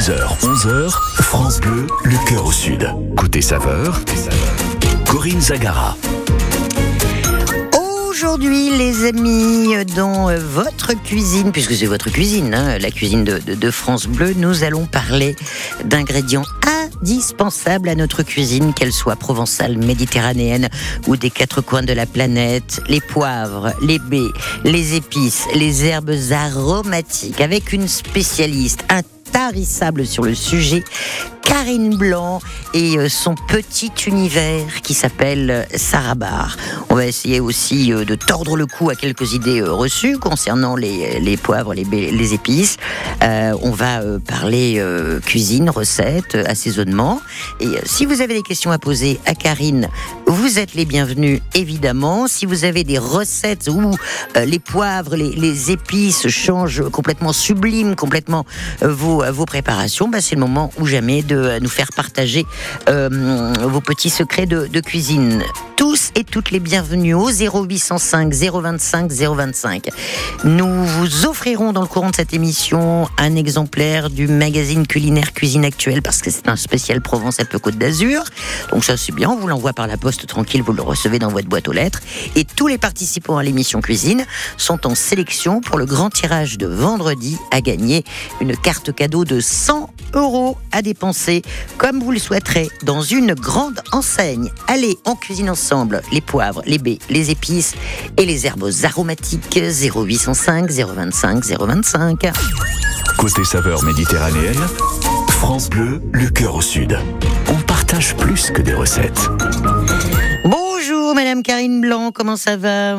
10h, 11h, France Bleu, le cœur au sud. Côté saveur, Corinne Zagara. Aujourd'hui, les amis, dans euh, votre cuisine, puisque c'est votre cuisine, hein, la cuisine de, France Bleu, nous allons parler d'ingrédients indispensables à notre cuisine, qu'elle soit provençale, méditerranéenne ou des quatre coins de la planète. Les poivres, les baies, les épices, les herbes aromatiques, avec une spécialiste intarissable sur le sujet, Karine Blanc et euh, son petit univers qui s'appelle euh, Sarah Bar. On va essayer aussi euh, de tordre le cou à quelques idées reçues concernant les, poivres, les, épices. On va parler cuisine, recettes, assaisonnement. Et si vous avez des questions à poser à Karine, vous êtes les bienvenus évidemment. Si vous avez des recettes où les poivres, les, épices changent complètement, subliment complètement vos, vos préparations, bah, c'est le moment ou jamais de euh, nous faire partager euh, vos petits secrets de, cuisine. Tous et toutes les bienvenus au 0805 025 025. Nous vous offrirons dans le courant de cette émission un exemplaire du magazine culinaire Cuisine Actuelle parce que c'est un spécial Provence-Alpes-Côte d'Azur. Donc ça c'est bien, on vous l'envoie par la poste tranquille, vous le recevez dans votre boîte aux lettres. Et tous les participants à l'émission Cuisine sont en sélection pour le grand tirage de vendredi à gagner une carte cadeau de 100 euros à dépenser comme vous le souhaiterez dans une grande enseigne. Allez, on cuisine ensemble les poivres, les baies, les épices et les herbes aromatiques 0805 025 025. Côté saveur méditerranéenne, France Bleu, le cœur au sud. On partage plus que des recettes. Bonjour Madame Karine Blanc, comment ça va?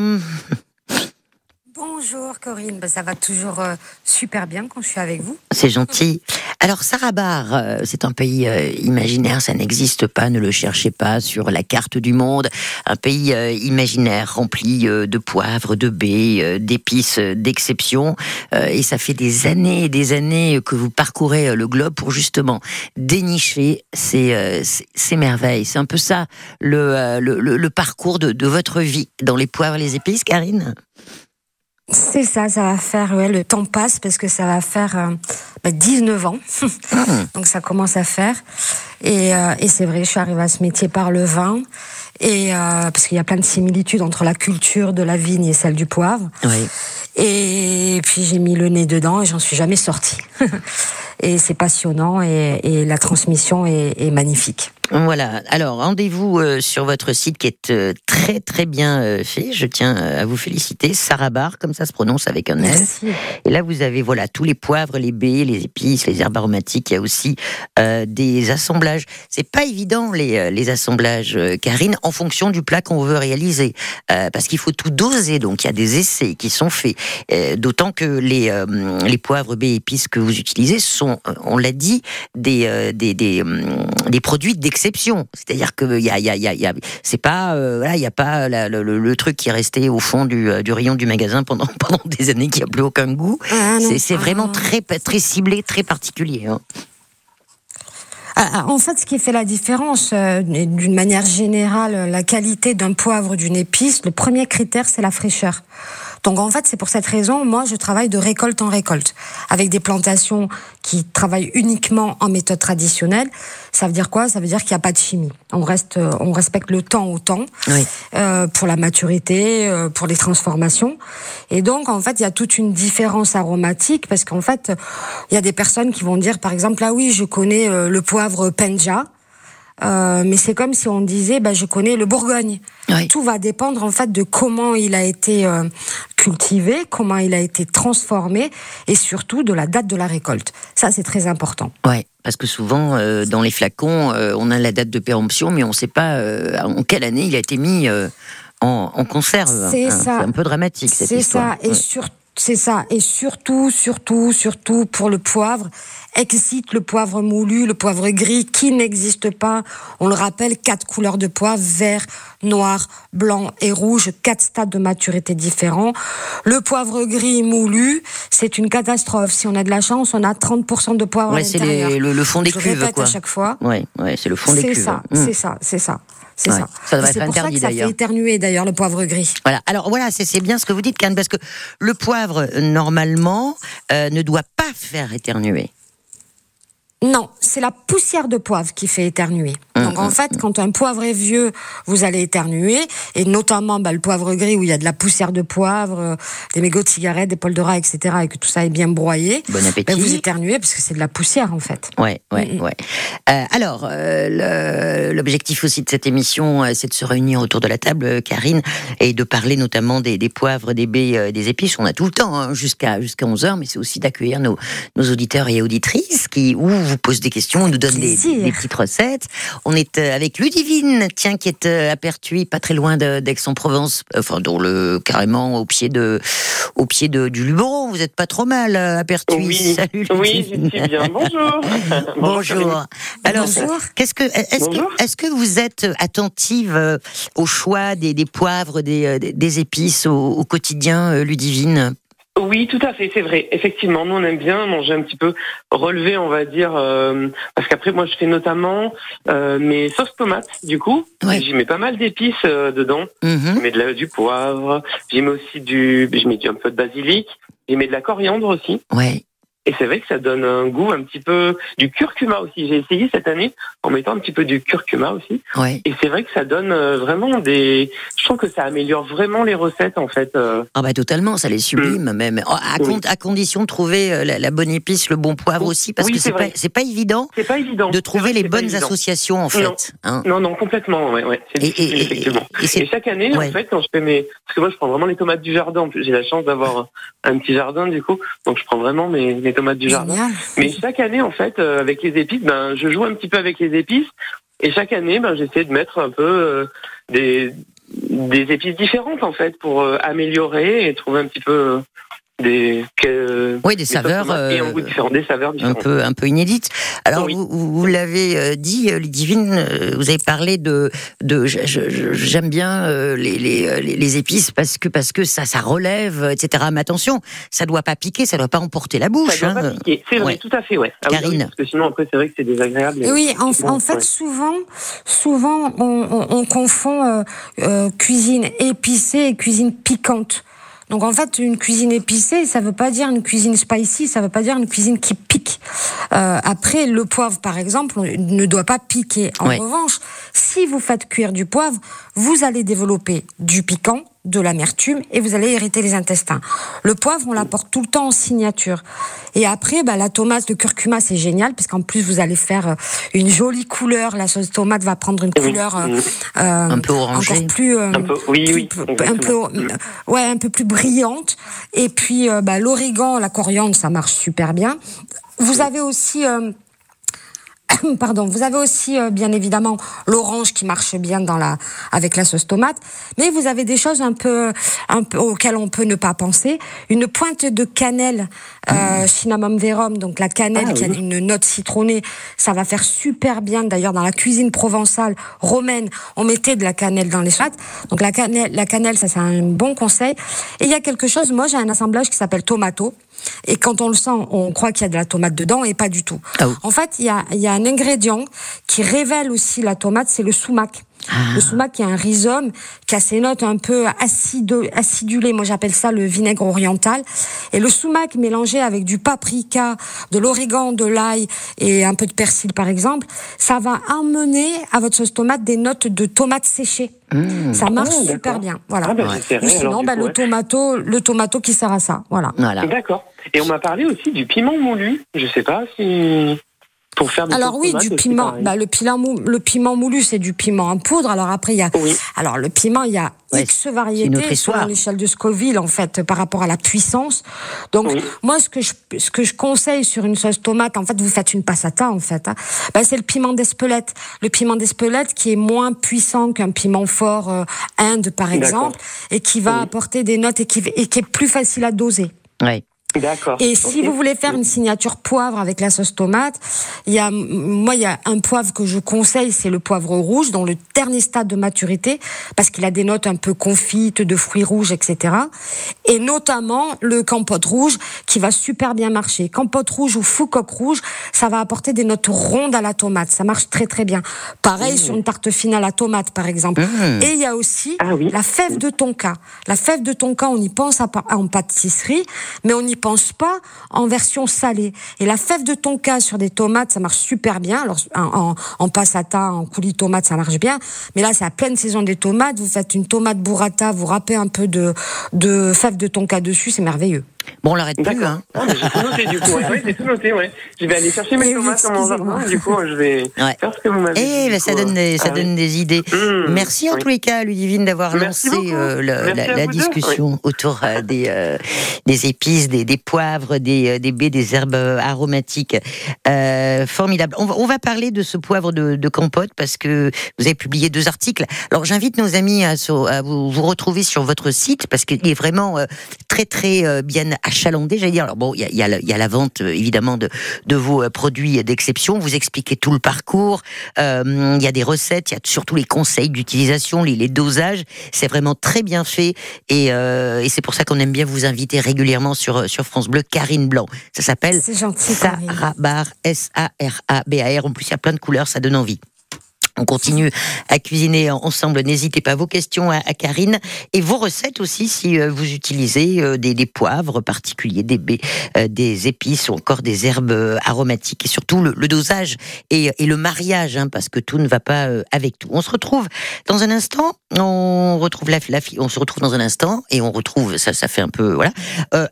Bonjour Corinne, Ben, ça va toujours euh, super bien quand je suis avec vous. C'est gentil. Alors Sarabar, euh, c'est un pays euh, imaginaire, ça n'existe pas, ne le cherchez pas sur la carte du monde. Un pays imaginaire rempli de poivre, de baies, d'épices d'exception. Et ça fait des années et des années que vous parcourez le globe pour justement dénicher ces, ces, merveilles. C'est un peu ça le- le parcours de, de votre vie dans les poivres et les épices, Karine? C'est ça, ça va faire, ouais, le temps passe parce que ça va faire euh, ben, 19 ans. Donc ça commence à faire. Et, euh, et c'est vrai, je suis arrivée à ce métier par le vin. Et euh, parce qu'il y a plein de similitudes entre la culture de la vigne et celle du poivre. Oui. Et puis j'ai mis le nez dedans et j'en suis jamais sortie. et c'est passionnant et, et la transmission est, est magnifique. Voilà. Alors, rendez-vous euh, sur votre site qui est euh, très très bien euh, fait. Je tiens à vous féliciter. Sarabar, comme ça se prononce avec un S. Et là, vous avez voilà tous les poivres, les baies, les épices, les herbes aromatiques. Il y a aussi des assemblages. C'est pas évident les, les assemblages, Karine, en fonction du plat qu'on veut réaliser, Euh, parce qu'il faut tout doser. Donc, il y a des essais qui sont faits. Euh, D'autant que les euh, les poivres, baies, épices que vous utilisez sont, euh, on l'a dit, des des des, des produits d'exception. C'est-à-dire que y a, y a, y a, y a- c'est pas voilà, il y a pas la- le, le- le truc qui est resté au fond du, du rayon du magasin pendant pendant des années qui a plus aucun goût. Ah. C'est- vraiment Ah. très, très ciblé, très particulier. hein. Ah, En fait, ce qui fait la différence, euh, d'une manière générale, la qualité d'un poivre, d'une épice, le premier critère, c'est la fraîcheur. Donc en fait, c'est pour cette raison, moi, je travaille de récolte en récolte, avec des plantations qui travaillent uniquement en méthode traditionnelle. Ça veut dire quoi? Ça veut dire qu'il n'y a pas de chimie. On reste, euh, on respecte le temps au temps Oui. euh, pour la maturité, euh, pour les transformations. Et donc, en fait, il y a toute une différence aromatique parce qu'en fait, il y a des personnes qui vont dire, par exemple, ah oui, je connais euh, le poivre Penja. Euh, mais c'est comme si on disait, bah, je connais le Bourgogne. Oui. Tout va dépendre en fait de comment il a été euh, cultivé, comment il a été transformé, et surtout de la date de la récolte. Ça, c'est très important. Ouais, parce que souvent, euh, dans les flacons, on a la date de péremption, mais on ne sait pas en quelle année il a été mis en, en conserve. C'est hein. ça. C'est un peu dramatique, cette C'est histoire. ça, et Ouais. sur- c'est ça, et surtout, surtout, surtout pour le poivre, excite le poivre moulu, le poivre gris qui n'existe pas. On le rappelle, quatre couleurs de poivre vert, noir, blanc et rouge, quatre stades de maturité différents. Le poivre gris moulu, c'est une catastrophe. Si on a de la chance, on a 30% de poivre Ouais, à c'est l'intérieur. le, le fond des Je cuves, répète quoi. à chaque fois. Ouais, ouais, c'est le fond des C'est cuves. ça, Mm. c'est ça, c'est ça. C'est Ouais, ça. ça devrait être interdit, que ça fait d'ailleurs. éternuer d'ailleurs le poivre gris. Voilà. Alors voilà, c'est bien ce que vous dites, Cannes, parce que le poivre, normalement, euh, ne doit pas faire éternuer. Non, c'est la poussière de poivre qui fait éternuer. Donc en fait, quand un poivre est vieux, vous allez éternuer, et notamment bah, le poivre gris où il y a de la poussière de poivre, euh, des mégots de cigarettes, des poils de rat, etc., et que tout ça est bien broyé. Bon appétit. Bah, vous éternuez parce que c'est de la poussière en fait. Ouais, ouais, ouais. Euh, alors, euh, l'objectif aussi de cette émission, c'est de se réunir autour de la table, Karine, et de parler notamment des, poivres, des baies, des épices. On a tout le temps hein, jusqu'à jusqu'à 11 h mais c'est aussi d'accueillir nos, nos auditeurs et auditrices qui ou vous posent des questions, nous donnent des, petites recettes. On est euh, avec Ludivine, tiens, qui est euh, à Pertuis, pas très loin d'Aix-en-Provence, enfin, dans le, carrément au pied de, au pied de, du Luberon. Vous êtes pas trop mal euh, à Pertuis. Oui, Salut, oui, je suis bien. Bonjour. Bonjour. Alors, qu'est-ce que, est-ce que, vous êtes attentive au choix des, des poivres, des, des épices au, au quotidien, Ludivine? Oui, tout à fait, c'est vrai. Effectivement, nous on aime bien manger un petit peu relevé, on va dire, euh, parce qu'après moi je fais notamment euh, mes sauces tomates, du coup, j'y mets pas mal d'épices euh, dedans. Mm Je mets de la, du poivre, j'y mets aussi du, je mets un peu de basilic, j'y mets de la coriandre aussi. Ouais. Et c'est vrai que ça donne un goût un petit peu du curcuma aussi. J'ai essayé cette année en mettant un petit peu du curcuma aussi. Ouais. Et c'est vrai que ça donne euh, vraiment des. Je trouve que ça améliore vraiment les recettes en fait. Euh. Ah bah totalement, ça les sublime mm. même. Oh, à, à, condition de trouver euh, la, bonne épice, le bon poivre aussi, parce que c'est pas pas évident. C'est pas évident. De trouver les bonnes associations en fait. Hein. Non, non, complètement. Ouais, ouais. Et, et, effectivement. Et, chaque année, en fait, quand je fais mes, parce que moi je prends vraiment les tomates du jardin. J'ai la chance d'avoir un petit jardin du coup, donc je prends vraiment mes tomates du jardin. Mais chaque année, en fait, euh, avec les épices, ben, je joue un petit peu avec les épices. Et chaque année, ben, j'essaie de mettre un peu euh, des, des épices différentes, en fait, pour euh, améliorer et trouver un petit peu des oui des, saveurs euh, des saveurs un peu un peu inédites. Alors vous, vous l'avez euh, dit, euh, Ludivine, vous avez parlé de de j'aime bien les, les, les, épices parce que parce que ça ça relève etc. Mais attention, ça doit pas piquer, ça doit pas emporter la bouche. Ça doit pas hein. piquer, c'est vrai, tout à fait, ouais. Ah Karine, parce que sinon après c'est vrai que c'est désagréable. Oui, en, fait souvent souvent on, on, confond cuisine épicée et cuisine piquante. Donc en fait, une cuisine épicée, ça veut pas dire une cuisine spicy, ça veut pas dire une cuisine qui pique. Euh, après, le poivre, par exemple, ne doit pas piquer. En revanche, si vous faites cuire du poivre, vous allez développer du piquant, de l'amertume et vous allez hériter les intestins. Le poivre, on l'apporte tout le temps en signature. Et après, bah, la tomate, le curcuma, c'est génial parce qu'en plus, vous allez faire euh, une jolie couleur. La sauce tomate va prendre une couleur euh, un peu orangée. encore plus, un peu, oui, oui, un peu, ouais, un peu plus brillante. Et puis, bah, l'origan, la coriandre, ça marche super bien. Vous avez aussi Pardon, vous avez aussi euh, bien évidemment l'orange qui marche bien dans la avec la sauce tomate, mais vous avez des choses un peu un peu auxquelles on peut ne pas penser. Une pointe de cannelle, euh, cinnamon verum, donc la cannelle ah qui a une note citronnée, ça va faire super bien. D'ailleurs, dans la cuisine provençale romaine, on mettait de la cannelle dans les pâtes. Donc la cannelle, la cannelle, ça c'est un bon conseil. Et il y a quelque chose. Moi, j'ai un assemblage qui s'appelle tomato. Et quand on le sent, on croit qu'il y a de la tomate dedans et pas du tout. Ah en fait, il y a, y a un ingrédient qui révèle aussi la tomate, c'est le sumac. Ah. Le sumac qui est un rhizome qui a ses notes un peu acidulées. Moi, j'appelle ça le vinaigre oriental. Et le sumac mélangé avec du paprika, de l'origan, de l'ail et un peu de persil, par exemple, ça va amener à votre sauce tomate des notes de tomates séchées. Mmh. Ça marche ah, super bien. Voilà. Ah, ben, sinon, ben, le tomato, le tomato qui sert à ça. Voilà. voilà. D'accord. Et on m'a parlé aussi du piment moulu. Je sais pas si. Pour faire alors oui, du piment. Bah, le piment, le piment moulu, c'est du piment en poudre. Alors après, il y a. Alors le piment, il y a X variétés sur l'échelle de Scoville en fait par rapport à la puissance. Donc moi, ce que je ce que je conseille sur une sauce tomate, en fait, vous faites une passata en fait. Hein, bah, c'est le piment d'Espelette. Le piment d'Espelette qui est moins puissant qu'un piment fort euh, Inde par exemple, et qui va apporter des notes et qui, et qui est plus facile à doser. Oui. D'accord. Et si vous voulez faire une signature poivre avec la sauce tomate, il y a, moi, il y a un poivre que je conseille, c'est le poivre rouge, dans le dernier stade de maturité, parce qu'il a des notes un peu confites, de fruits rouges, etc. Et notamment le campote rouge, qui va super bien marcher. Campote rouge ou foucoque rouge, ça va apporter des notes rondes à la tomate. Ça marche très très bien. Pareil mmh. sur une tarte fine à la tomate, par exemple. Mmh. Et il y a aussi ah la fève de tonka. La fève de tonka, on y pense en pâtisserie, mais on y pense pas en version salée. Et la fève de tonka sur des tomates, ça marche super bien. Alors, en, en, passata, en coulis tomate, ça marche bien. Mais là, c'est à pleine saison des tomates. Vous faites une tomate burrata, vous râpez un peu de, de fève de tonka dessus, c'est merveilleux. Bon, on l'arrête plus, hein. Ah, j'ai tout noté, du coup. Oui, j'ai tout noté, ouais. Je vais aller chercher mes tomates dans mon jardin, du coup, je vais faire ce que vous m'avez dit. Eh, ben, ça, donne des, ça ah donne des idées. Mmh, Merci en tous les cas, Ludivine, d'avoir lancé euh, la, discussion autour euh, des, euh, des épices, des, des poivres, des, des baies, des herbes aromatiques. formidable. On va, on va, parler de ce poivre de, de Campote parce que vous avez publié deux articles. Alors, j'invite nos amis à, à vous, vous, retrouver sur votre site parce qu'il est vraiment très, très bien achalandé, j'allais dire. Alors bon, il y a, y a, la vente euh, évidemment de, de vos euh, produits d'exception. Vous expliquez tout le parcours. Euh, il y a des recettes, il y a surtout les conseils d'utilisation, les, les, dosages. C'est vraiment très bien fait et, et c'est pour ça qu'on aime bien vous inviter régulièrement sur sur France Bleu. Karine Blanc, ça s'appelle Sarabar S A R A B A R. En plus, il y a plein de couleurs, ça donne envie. On continue à cuisiner ensemble. N'hésitez pas vos questions à, Karine et vos recettes aussi si euh, vous utilisez euh, des, poivres particuliers, des baies, euh, des épices ou encore des herbes aromatiques et surtout le, dosage et, le mariage hein, parce que tout ne va pas avec tout. On se retrouve dans un instant. On retrouve la, on se retrouve dans un instant et on retrouve ça. Ça fait un peu voilà.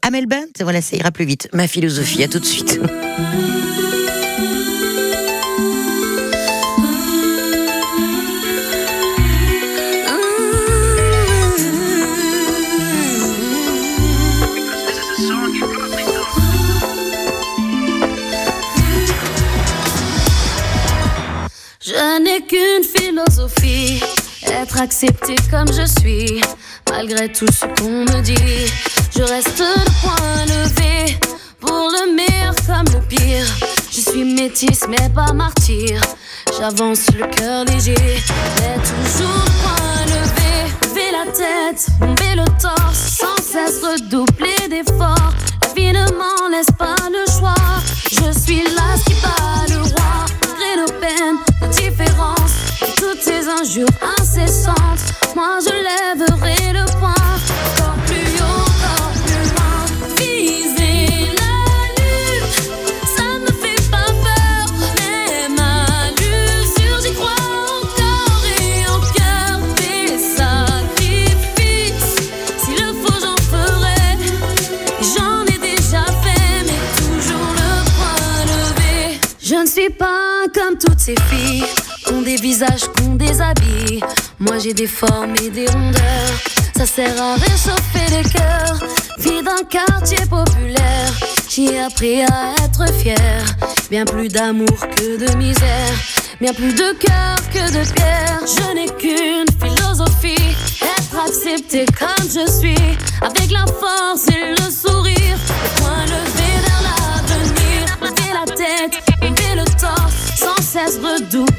Amel Bent, voilà, ça ira plus vite. Ma philosophie. À tout de suite. qu'une philosophie, être accepté comme je suis, malgré tout ce qu'on me dit. Je reste le point levé, pour le meilleur comme le pire. Je suis métisse mais pas martyr, j'avance le cœur léger, mais toujours le point levé. Lever la tête, bomber le torse, sans cesse redoubler d'efforts. M'en laisse pas le choix, je suis là qui ces injures incessantes, moi je lèverai le poing. Encore plus haut, encore plus loin. Viser la lune, ça me fait pas peur. Même à j'y crois encore et en cœur des sacrifices. S'il le faut, j'en ferai. J'en ai déjà fait, mais toujours le point levé. Je ne suis pas comme toutes ces filles des visages, qu'on des habits. Moi j'ai des formes et des rondeurs. Ça sert à réchauffer les cœurs. Vie d'un quartier populaire. J'ai appris à être fier. Bien plus d'amour que de misère. Bien plus de cœur que de pierre. Je n'ai qu'une philosophie. Être accepté comme je suis. Avec la force et le sourire. Le point levé vers l'avenir. Lever la tête, lever le torse. Sans cesse redoubler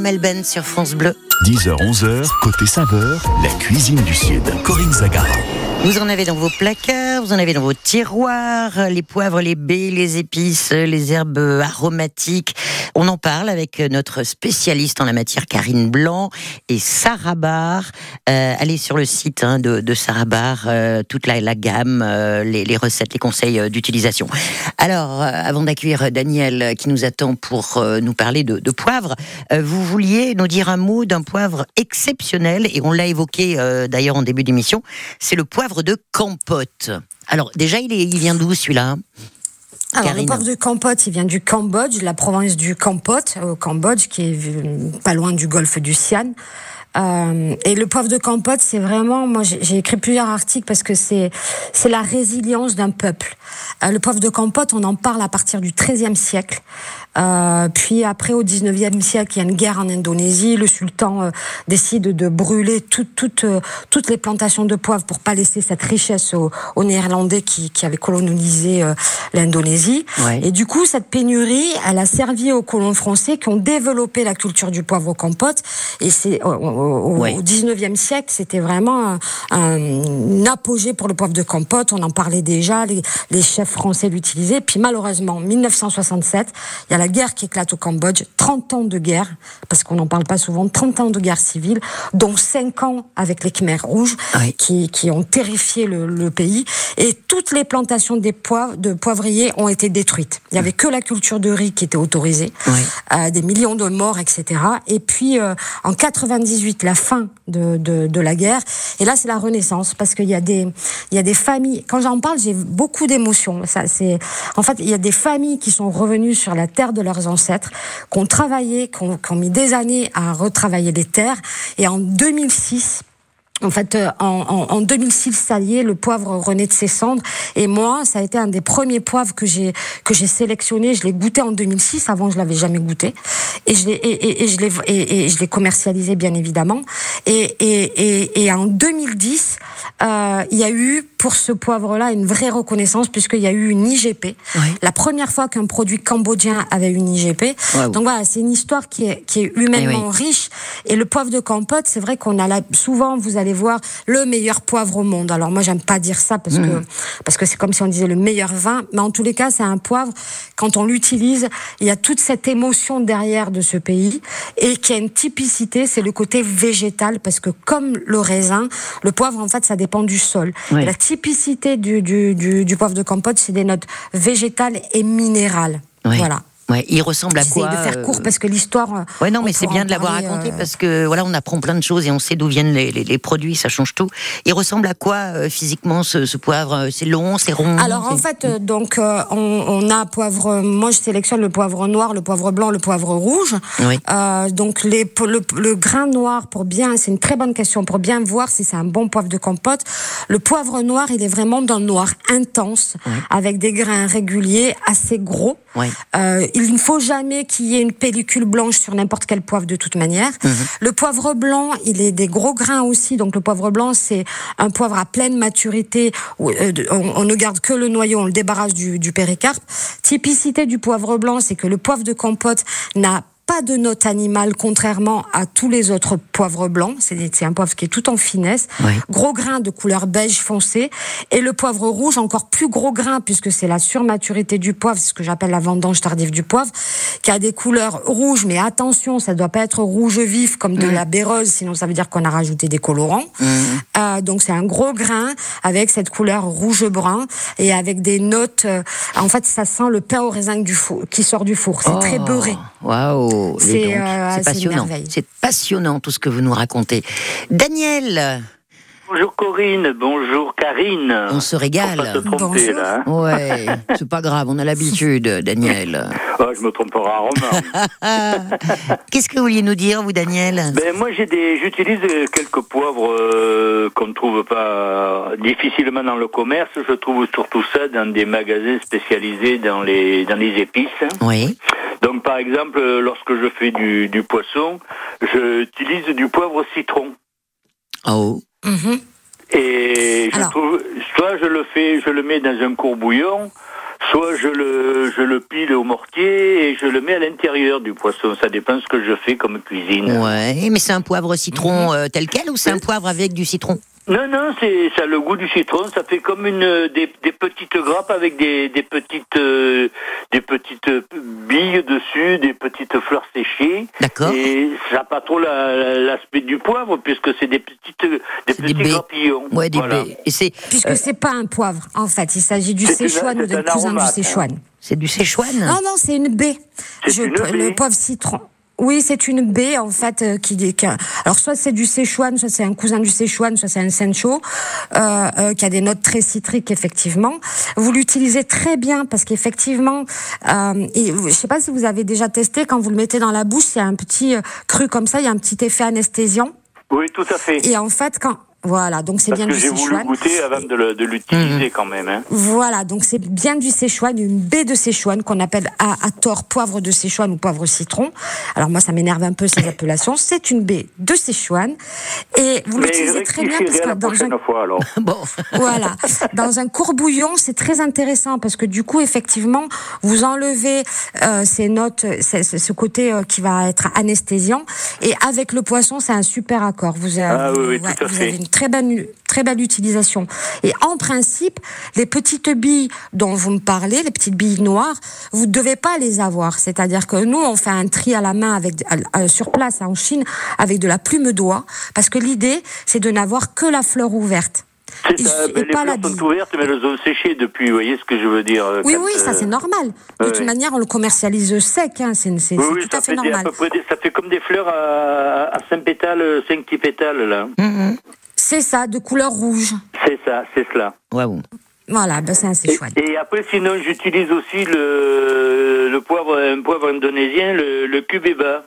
Melbourne sur France Bleu. 10h-11h, côté saveur, la cuisine du Sud. Corinne Zagara. Vous en avez dans vos placards, vous en avez dans vos tiroirs, les poivres, les baies, les épices, les herbes aromatiques. On en parle avec notre spécialiste en la matière, Karine Blanc et Sarah Bar. Euh, allez sur le site hein, de, Sarah Bar, euh, toute la, gamme, euh, les, recettes, les conseils d'utilisation. Alors, avant d'accueillir Daniel qui nous attend pour nous parler de, de poivre, vous vouliez nous dire un mot d'un poivre exceptionnel et on l'a évoqué d'ailleurs en début d'émission. C'est le poivre de Campote. Alors déjà, il, est, il vient d'où celui-là? Alors, le poivre de Campote, il vient du Cambodge, la province du Campote, au Cambodge, qui est pas loin du golfe du Sian. Euh, et le poivre de Campote, c'est vraiment, moi j'ai écrit plusieurs articles parce que c'est c'est la résilience d'un peuple. Euh, le poivre de Campote, on en parle à partir du XIIIe siècle. Euh, puis après, au 19e siècle, il y a une guerre en Indonésie. Le sultan euh, décide de brûler euh, toutes les plantations de poivre pour pas laisser cette richesse aux, Néerlandais qui, qui, avaient colonisé l'Indonésie. Et du coup, cette pénurie, elle a servi aux colons français qui ont développé la culture du poivre au compote. Et c'est au, 19e siècle, c'était vraiment un, apogée pour le poivre de compote. On en parlait déjà, les, les chefs français l'utilisaient. Puis malheureusement, en 1967, il y a la guerre qui éclate au Cambodge, 30 ans de guerre, parce qu'on n'en parle pas souvent, 30 ans de guerre civile, dont 5 ans avec les Khmers rouges, qui, qui, ont terrifié le, pays. Et toutes les plantations des poivres, de poivriers ont été détruites. Il n'y avait que la culture de riz qui était autorisée, euh, des millions de morts, etc. Et puis, euh, en 98, la fin de, de, de la guerre, et là, c'est la renaissance, parce qu'il y, a des, il y a des familles, quand j'en parle, j'ai beaucoup d'émotions. En fait, il y a des familles qui sont revenues sur la terre de leurs ancêtres, qui ont travaillé, qui ont, mis des années à retravailler les terres. Et en 2006, en fait, euh, en, en, 2006, ça y est, le poivre renaît de ses cendres. Et moi, ça a été un des premiers poivres que j'ai que j'ai sélectionné. Je l'ai goûté en 2006. Avant, je l'avais jamais goûté. Et je l'ai et, et, je l'ai et, je l'ai commercialisé bien évidemment. Et et, et, en 2010, euh, il y a eu pour ce poivre-là une vraie reconnaissance puisqu'il y a eu une IGP. La première fois qu'un produit cambodgien avait une IGP. Donc voilà, c'est une histoire qui est qui est humainement eh riche. Et le poivre de Campote, c'est vrai qu'on a là souvent, vous allez voir le meilleur poivre au monde. Alors moi, j'aime pas dire ça parce que mmh. parce que c'est comme si on disait le meilleur vin, mais en tous les cas, c'est un poivre. Quand on l'utilise, il y a toute cette émotion derrière de ce pays et qui a une typicité, c'est le côté végétal parce que comme le raisin, le poivre en fait, ça dépend du sol. La typicité du, du, du, poivre de compote, c'est des notes végétales et minérales. Voilà. Ouais, il ressemble à quoi de faire court euh, parce que l'histoire. Euh, ouais, non, mais c'est bien de l'avoir raconté euh, parce que voilà, on apprend plein de choses et on sait d'où viennent les, les, produits, ça change tout. Il ressemble à quoi physiquement ce, ce poivre C'est long, c'est rond. Alors en fait, donc on, on, a poivre. Moi, je sélectionne le poivre noir, le poivre blanc, le poivre rouge. Oui. Euh, donc les, le, le, grain noir pour bien, c'est une très bonne question pour bien voir si c'est un bon poivre de compote. Le poivre noir, il est vraiment d'un noir intense avec des grains réguliers, assez gros. Oui. Euh, il ne faut jamais qu'il y ait une pellicule blanche sur n'importe quel poivre de toute manière. Mhm. Le poivre blanc, il est des gros grains aussi. Donc le poivre blanc, c'est un poivre à pleine maturité. Euh, on, ne garde que le noyau, on le débarrasse du, du péricarpe. Typicité du poivre blanc, c'est que le poivre de compote n'a pas de note animale, contrairement à tous les autres poivres blancs. C'est un poivre qui est tout en finesse. Gros grain de couleur beige foncé. Et le poivre rouge, encore plus gros grain, puisque c'est la surmaturité du poivre, ce que j'appelle la vendange tardive du poivre, qui a des couleurs rouges. Mais attention, ça doit pas être rouge vif comme de mm. la béreuse, sinon ça veut dire qu'on a rajouté des colorants. Mm. Euh, donc c'est un gros grain avec cette couleur rouge-brun et avec des notes. Euh, en fait, ça sent le pain au raisin du four, qui sort du four. C'est très oh, beurré. Waouh euh, c'est passionnant. C'est passionnant tout ce que vous nous racontez. Daniel. Bonjour Corinne, bonjour Karine. On se régale. Se tromper, là, hein. ouais, c'est pas grave, on a l'habitude, Daniel. Oh, je me tromperai rarement. Qu'est-ce que vous vouliez nous dire, vous, Daniel Ben moi, j'ai des, j'utilise quelques poivres euh, qu'on ne trouve pas difficilement dans le commerce. Je trouve surtout ça dans des magasins spécialisés dans les dans les épices. Oui. Donc, par exemple, lorsque je fais du, du poisson, j'utilise du poivre citron. Oh. Et je trouve, soit je le fais, je le mets dans un courbouillon, soit je le, je le pile au mortier et je le mets à l'intérieur du poisson. Ça dépend ce que je fais comme cuisine. Ouais, mais c'est un poivre citron mhm. euh, tel quel ou c'est un poivre avec du citron? Non, non, c'est ça a le goût du citron. Ça fait comme une des, petites grappes avec des, petites euh, des petites billes dessus, des petites fleurs séchées. D'accord. Et ça n'a pas trop l'aspect du poivre puisque c'est des petites des petits grappillons. Ouais, des baies. Et c'est puisque c'est pas un poivre en fait. Il s'agit du Séchuan ou d'un cousin du Séchuan. C'est du Séchuan. Non, non, c'est une baie. Je, une baie. Le poivre citron. Oui, c'est une baie en fait euh, qui, qui alors soit c'est du Sichuan, soit c'est un cousin du Sichuan, soit c'est un Sencho euh, euh, qui a des notes très citriques effectivement. Vous l'utilisez très bien parce qu'effectivement, euh, et je sais pas si vous avez déjà testé quand vous le mettez dans la bouche, il y a un petit euh, cru comme ça, il y a un petit effet anesthésiant. Oui, tout à fait. Et en fait, quand voilà, donc c'est bien que du J'ai voulu goûter avant de l'utiliser quand même. Hein. Voilà, donc c'est bien du Sichuan, une baie de Sichuan qu'on appelle à, à, tort poivre de Sichuan ou poivre citron. Alors moi, ça m'énerve un peu ces appellations. C'est une baie de Sichuan et vous l'utilisez très bien parce que dans un fois, alors. bon. voilà, dans un courbouillon, c'est très intéressant parce que du coup, effectivement, vous enlevez euh, ces notes, ce côté euh, qui va être anesthésiant et avec le poisson, c'est un super accord. Vous avez, ah, oui, oui, tout à fait très belle, très belle utilisation. Et en principe, les petites billes dont vous me parlez, les petites billes noires, vous ne devez pas les avoir. C'est-à-dire que nous, on fait un tri à la main avec, sur place en Chine avec de la plume d'oie, parce que l'idée, c'est de n'avoir que la fleur ouverte. C'est ça, les fleurs sont ouvertes, mais elles ont séché depuis, vous voyez ce que je veux dire euh, Oui, oui, ça c'est euh, normal. De toute manière, on le commercialise sec, hein, c'est tout à fait normal. ça fait comme des fleurs à, 5 pétales, 5 petits pétales, là. Mm-hmm. C'est ça, de couleur rouge. C'est ça, c'est cela. Voilà, ben c'est assez chouette. Et, après, sinon, j'utilise aussi le, le poivre, un poivre indonésien, le, le cubeba.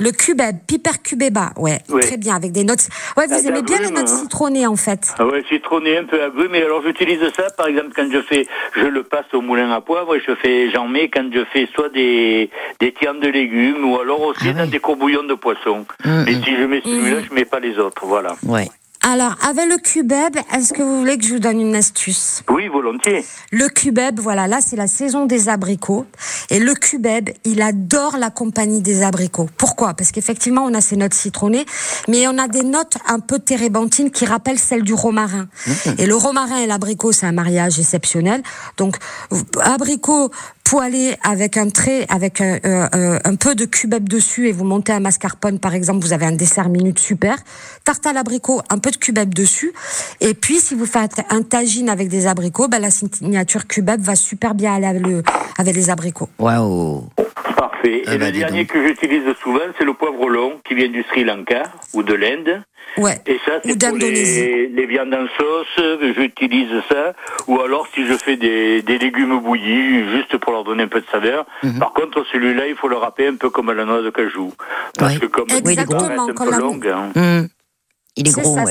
Le cubeb, piper cubeba, ouais, très bien, avec des notes. Ouais, vous aimez bien les notes hein. citronnées en fait. Ah ouais, citronnées, un peu agrumes. Mais alors j'utilise ça, par exemple, quand je fais, je le passe au moulin à poivre et je fais, j'en mets quand je fais soit des des de légumes ou alors aussi ah dans des courbouillons de poisson. Mmh, et mmh. si je mets celui-là, mmh. je mets pas les autres, voilà. Ouais. Alors, avec le cubeb, est-ce que vous voulez que je vous donne une astuce? Oui, volontiers. Le cubeb, voilà, là c'est la saison des abricots. Et le cubeb, il adore la compagnie des abricots. Pourquoi? Parce qu'effectivement, on a ces notes citronnées, mais on a des notes un peu térébenthines qui rappellent celles du romarin. Mmh. Et le romarin et l'abricot, c'est un mariage exceptionnel. Donc, abricot poêlé avec un trait, avec un, peu de cubeb dessus et vous montez un mascarpone par exemple, vous avez un dessert minute super. Tarte à l'abricot, un peu de cubeb dessus. Et puis si vous faites un tagine avec des abricots, ben, la signature cubeb va super bien aller avec, avec les abricots. Waouh Parfait. et le dernier que j'utilise souvent, c'est le poivre long qui vient du Sri Lanka ou de l'Inde. Ouais. Et ça, c'est pour les, les, viandes en sauce, j'utilise ça. Ou alors, si je fais des, des, légumes bouillis, juste pour leur donner un peu de saveur. Mhm. Par contre, celui-là, il faut le râper un peu comme la noix de cajou. Parce que comme Exactement, un peu longue, hein. Mhm. Il est, gros. Ça,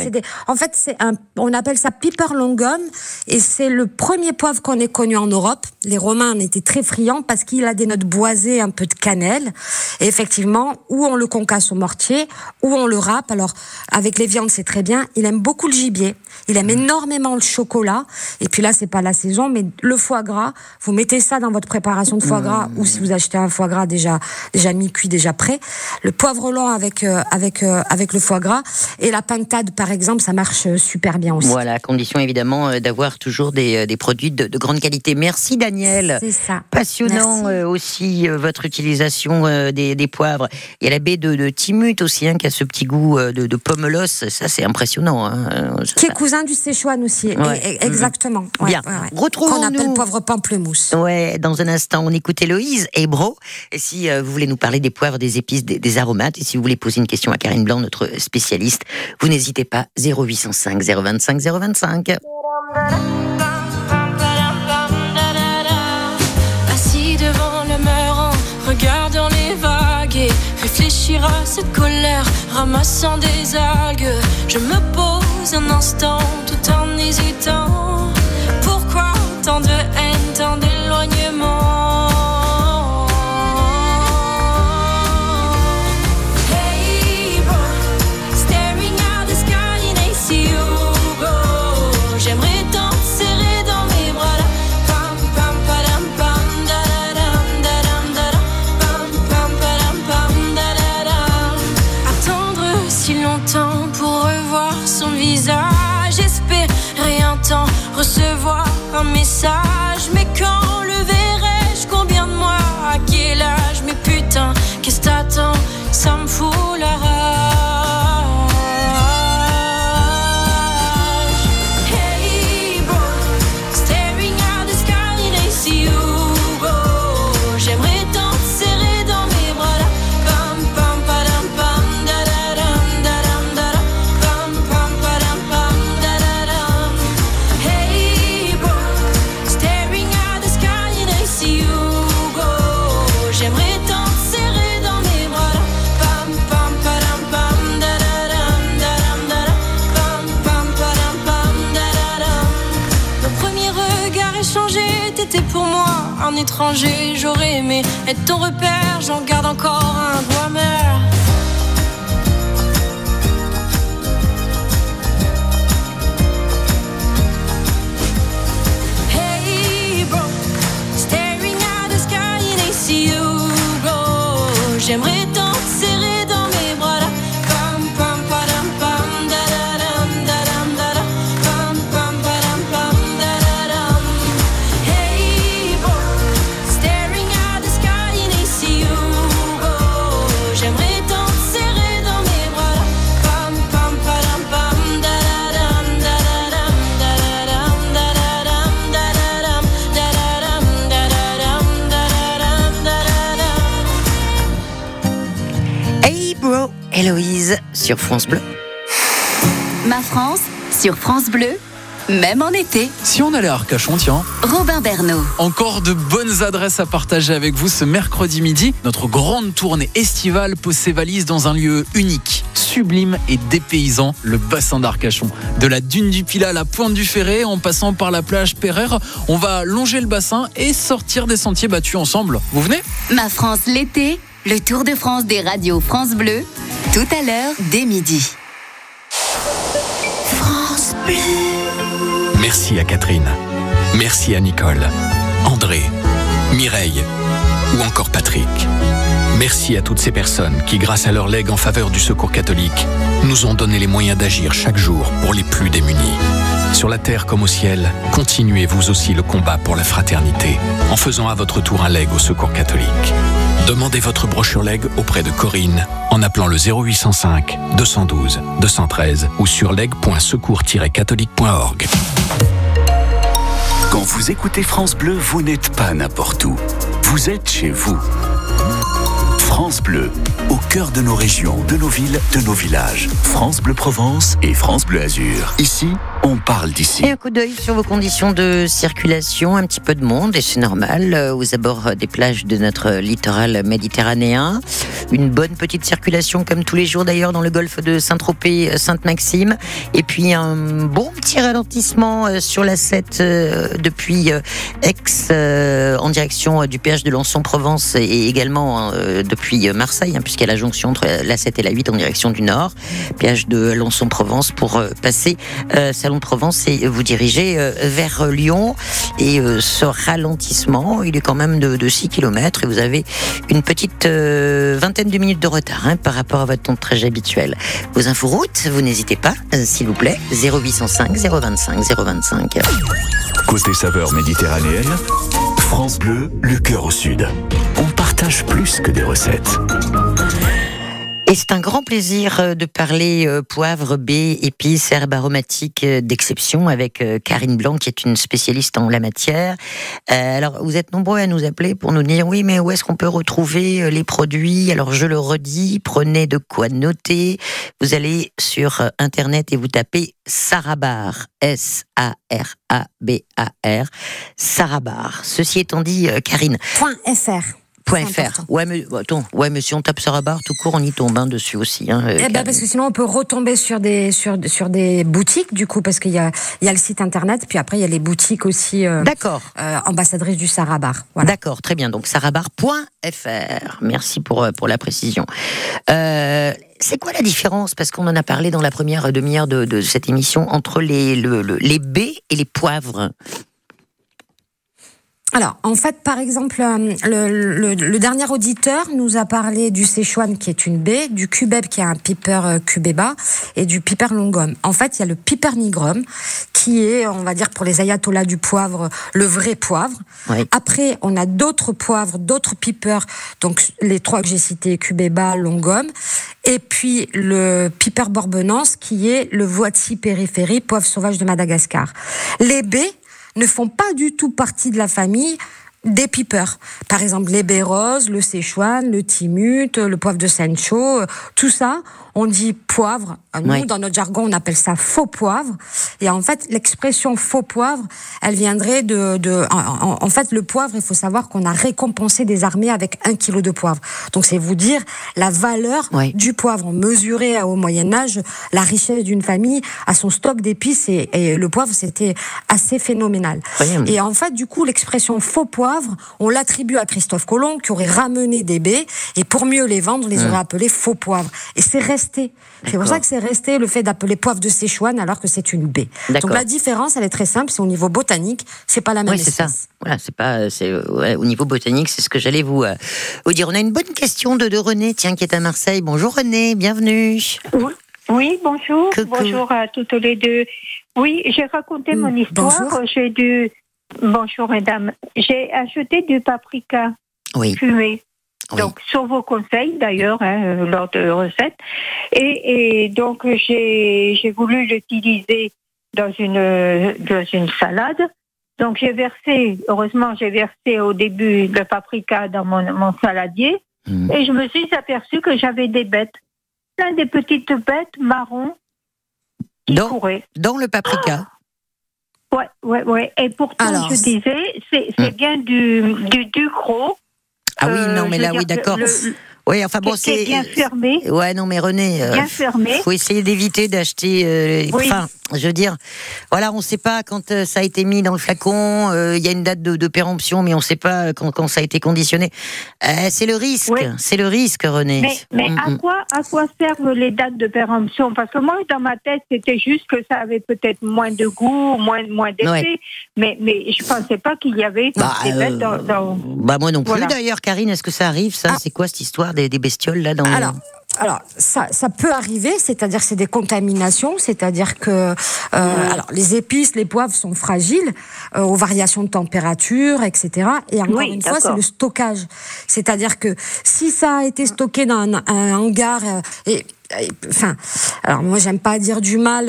En fait, c'est un... on appelle ça piper longum et c'est le premier poivre qu'on ait connu en Europe. Les Romains en étaient très friands parce qu'il a des notes boisées, un peu de cannelle. Et effectivement, ou on le concasse au mortier, ou on le râpe. Alors, avec les viandes, c'est très bien. Il aime beaucoup le gibier. Il aime énormément le chocolat. Et puis là, c'est pas la saison, mais le foie gras, vous mettez ça dans votre préparation de foie gras, ou si vous achetez un foie gras déjà, déjà mi-cuit, déjà prêt. Le poivre lent avec, euh, avec, euh, avec le foie gras. Et la pintade, par exemple, ça marche super bien aussi. Voilà, condition évidemment euh, d'avoir toujours des, des produits de, de, grande qualité. Merci Daniel. C'est ça. Passionnant aussi votre utilisation des, des, poivres. Il y a la baie de, de Timut aussi, hein, qui a ce petit goût de, de pomelos. Ça, c'est impressionnant. Hein. Qui est cousin du Séchuan aussi. Exactement. Bien. Retrouvons-nous. Qu'on appelle poivre pamplemousse. Ouais, dans un instant, on écoute Héloïse et Bro. Et si vous voulez nous parler des poivres, des épices, des, des aromates, et si vous voulez poser une question à Karine Blanc, notre spécialiste, vous n'hésitez pas, 0805 025 025. Assis devant le mur regardant les vagues et réfléchir à cette colère, ramassant des algues, je me pose un instant tout en hésitant. Pourquoi tant de haine, sur France Bleu. Ma France sur France Bleu. Même en été. Si on allait à Arcachon, tiens. Robin Bernot. Encore de bonnes adresses à partager avec vous ce mercredi midi. Notre grande tournée estivale pose ses valises dans un lieu unique, sublime et dépaysant, le bassin d'Arcachon. De la dune du Pilat à la pointe du Ferré, en passant par la plage Pereire, on va longer le bassin et sortir des sentiers battus ensemble. Vous venez? Ma France l'été, le Tour de France des radios France Bleu, tout à l'heure dès midi. France Bleu. Merci à Catherine. Merci à Nicole, André, Mireille ou encore Patrick. Merci à toutes ces personnes qui, grâce à leur legs en faveur du secours catholique, nous ont donné les moyens d'agir chaque jour pour les plus démunis. Sur la terre comme au ciel, continuez vous aussi le combat pour la fraternité en faisant à votre tour un leg au secours catholique. Demandez votre brochure leg auprès de Corinne en appelant le 0805 212 213 ou sur leg.secours-catholique.org. Quand vous écoutez France Bleu, vous n'êtes pas n'importe où. Vous êtes chez vous. France Bleu, au cœur de nos régions, de nos villes, de nos villages. France Bleu Provence et France Bleu Azur. Ici, on parle d'ici. Un coup d'œil sur vos conditions de circulation, un petit peu de monde, et c'est normal, euh, aux abords des plages de notre littoral méditerranéen. Une bonne petite circulation, comme tous les jours d'ailleurs, dans le golfe de Saint-Tropez, euh, Sainte-Maxime. Et puis un bon petit ralentissement euh, sur la 7 depuis Aix, en direction du péage de Lançon-Provence, et également depuis Marseille, hein, puisqu'il y a la jonction entre la 7 et la 8 en direction du nord. Péage de Lançon-Provence pour passer Salon de Provence et vous dirigez euh, vers Lyon. Et euh, ce ralentissement, il est quand même de, 6 km et vous avez une petite euh, vingtaine de minutes de retard hein, par rapport à votre temps de trajet habituel. Vos infos routes, vous n'hésitez pas, s'il vous plaît, 0805 025 025. Côté saveur méditerranéenne, France Bleu, le cœur au sud. On partage plus que des recettes. Et c'est un grand plaisir euh, de parler euh, poivre, baie, épices, herbes aromatiques euh, d'exception avec Karine Blanc, qui est une spécialiste en la matière. alors, vous êtes nombreux à nous appeler pour nous dire oui, mais où est-ce qu'on peut retrouver les produits? Alors, je le redis, prenez de quoi noter. Vous allez sur Internet et vous tapez Sarabar, S-A-R-A-B-A-R, Sarabar. Ceci étant dit, Karine. .fr. .fr. Ouais, mais attends, ouais, mais si on tape Sarabar tout court, on y tombe hein, dessus aussi. Hein, euh, eh ben, parce que sinon on peut retomber sur des sur sur des boutiques du coup, parce qu'il y a il y a le site internet, puis après il y a les boutiques aussi. Euh, D'accord. Euh, ambassadrice du Sarabar. Voilà. D'accord, très bien. Donc sarabar.fr. Merci pour euh, pour la précision. Euh, c'est quoi la différence? Parce qu'on en a parlé dans la première demi-heure de, de, cette émission entre les, le, les baies et les poivres. Alors, en fait, par exemple, euh, le, dernier auditeur nous a parlé du Sichuan qui est une baie, du Cubeb qui est un piper euh, cubeba et du piper longum. En fait, il y a le piper nigrum qui est, on va dire, pour les ayatollahs du poivre, le vrai poivre. Après, on a d'autres poivres, d'autres pipers, donc les trois que j'ai cités, cubeba, longum, et puis le piper borbonance, qui est le voici périphérie, poivre sauvage de Madagascar. Les baies ne font pas du tout partie de la famille des pipers. Par exemple, les baies roses, le Sichuan, le timut, le poivre de Sancho, tout ça, on dit poivre. Nous, dans notre jargon, on appelle ça faux poivre. Et en fait, l'expression faux poivre, elle viendrait de... de en, fait, le poivre, il faut savoir qu'on a récompensé des armées avec un kilo de poivre. Donc, c'est vous dire la valeur du poivre. On mesurait au Moyen Âge la richesse d'une famille à son stock d'épices. Et, le poivre, c'était assez phénoménal. Et en fait, du coup, l'expression faux poivre, on l'attribue à Christophe Colomb, qui aurait ramené des baies. Et pour mieux les vendre, on les aurait appelés faux poivres. Et c'est resté c'est pour ça que c'est resté le fait d'appeler poivre de Sichuan alors que c'est une baie. Donc la différence, elle est très simple, c'est au niveau botanique, c'est pas la même oui, c'est ça. Voilà, c'est pas, c'est au niveau botanique, c'est ce que j'allais vous, euh, vous dire. On a une bonne question de, de René, tiens, qui est à Marseille. Bonjour René, bienvenue. Oui, bonjour. Bonjour à toutes les deux. Oui, j'ai raconté mon mm, histoire. J'ai dû. Bonjour mesdames. J'ai acheté du paprika fumé. Donc, sur vos conseils d'ailleurs, hein, euh, lors de recettes. Et, et donc, j'ai voulu l'utiliser dans une, dans une salade. Donc, j'ai versé, heureusement, j'ai versé au début le paprika dans mon, mon saladier. Mmh. Et je me suis aperçue que j'avais des bêtes. Plein des petites bêtes marron qui dans, couraient. Dans le paprika Oui, Ouais, ouais, ouais. Et pourtant, je disais, c'est mmh. bien du, du, du gros ah oui, non, mais là, oui, d'accord. Oui, enfin bon, c'est bien fermé. Ouais, non, mais René, euh, bien fermé. Faut essayer d'éviter d'acheter. Euh, enfin, je veux dire, voilà, on ne sait pas quand euh, ça a été mis dans le flacon. Il y a une date de, péremption, mais on ne sait pas quand, quand, ça a été conditionné. c'est le risque. C'est le risque, René. Mais, mais mm, à mm. quoi à quoi servent les dates de péremption? Parce que moi, dans ma tête, c'était juste que ça avait peut-être moins de goût, moins moins d'effet. Mais mais je pensais pas qu'il y avait bah, des bêtes dans, Bah moi non plus. D'ailleurs, Karine, est-ce que ça arrive ça? Ah. C'est quoi cette histoire des, bestioles là dans Alors, alors, ça, ça peut arriver, c'est-à-dire c'est des contaminations, c'est-à-dire que euh, alors les épices, les poivres sont fragiles euh, aux variations de température, etc. Et encore une fois, c'est le stockage, c'est-à-dire que si ça a été stocké dans un, hangar euh, et enfin, alors moi j'aime pas dire du mal,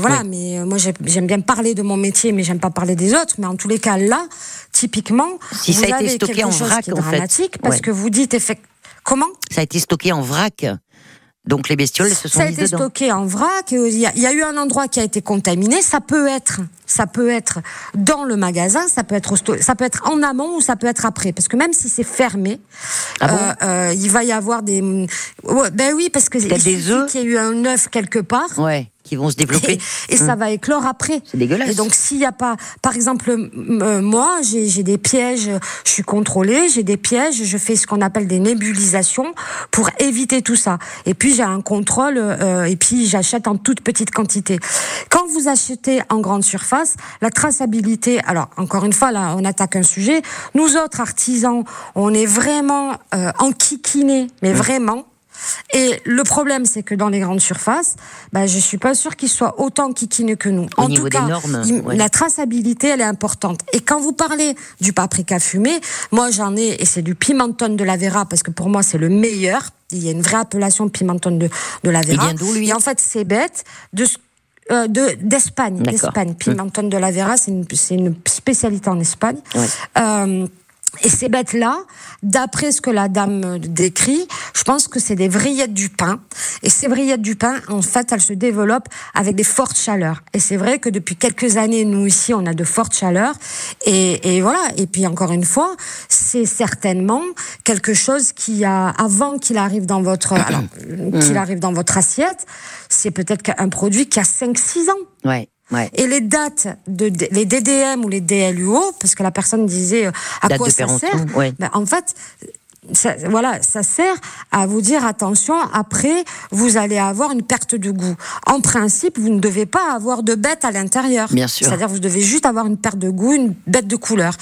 voilà, mais moi j'aime bien parler de mon métier, mais j'aime pas parler des autres. Mais en tous les cas là, typiquement, si vous ça a avez été stocké quelque en chose vrac, qui est dramatique parce que vous dites effectivement Comment Ça a été stocké en vrac. Donc les bestioles se sont Ça a été stocké en vrac. Il y, a, eu un endroit qui a été contaminé. Ça peut être, ça peut être dans le magasin, ça peut être, ça peut être en amont ou ça peut être après. Parce que même si c'est fermé, ah euh, euh, il va y avoir des. ben oui, parce que il. Qu'il y a eu un œuf quelque part. Ouais qui vont se développer. Et, ça hum. va éclore après. C'est dégueulasse. Et donc s'il n'y a pas, par exemple, euh, moi j'ai des pièges, je suis contrôlée, j'ai des pièges, je fais ce qu'on appelle des nébulisations pour éviter tout ça. Et puis j'ai un contrôle euh, et puis j'achète en toute petite quantité. Quand vous achetez en grande surface, la traçabilité, alors encore une fois là on attaque un sujet, nous autres artisans, on est vraiment euh, enquiquinés, mais hum. vraiment et le problème, c'est que dans les grandes surfaces, bah, je suis pas sûre qu'ils soient autant kikineux que nous. en tout cas, la traçabilité, elle est importante. Et quand vous parlez du paprika fumé, moi j'en ai, et c'est du pimenton de la Vera, parce que pour moi c'est le meilleur. Il y a une vraie appellation pimenton de, de la Vera. Et en fait, c'est bête de euh, d'Espagne, d'Espagne. Pimenton de la Vera, c'est une, une, spécialité en Espagne. Euh, et ces bêtes-là, d'après ce que la dame décrit, je pense que c'est des vrillettes du pain. Et ces vrillettes du pain, en fait, elles se développent avec des fortes chaleurs. Et c'est vrai que depuis quelques années, nous ici, on a de fortes chaleurs. Et, et voilà. Et puis encore une fois, c'est certainement quelque chose qui a, avant qu'il arrive dans votre, qu'il arrive dans votre assiette, c'est peut-être un produit qui a 5-6 ans. Ouais. Et les dates de les DDM ou les DLUO, parce que la personne disait euh, à quoi ça sert, ben, en fait. Ça, voilà, ça sert à vous dire attention. Après, vous allez avoir une perte de goût. En principe, vous ne devez pas avoir de bête à l'intérieur. Bien sûr. C'est-à-dire, vous devez juste avoir une perte de goût, une bête de couleur.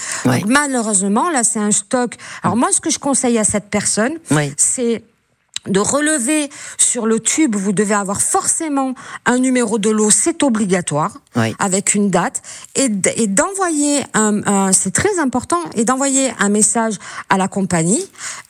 malheureusement, là, c'est un stock. Alors moi, ce que je conseille à cette personne, c'est de relever sur le tube, vous devez avoir forcément un numéro de lot, c'est obligatoire, avec une date, et d'envoyer un, c'est très important, et d'envoyer un message à la compagnie,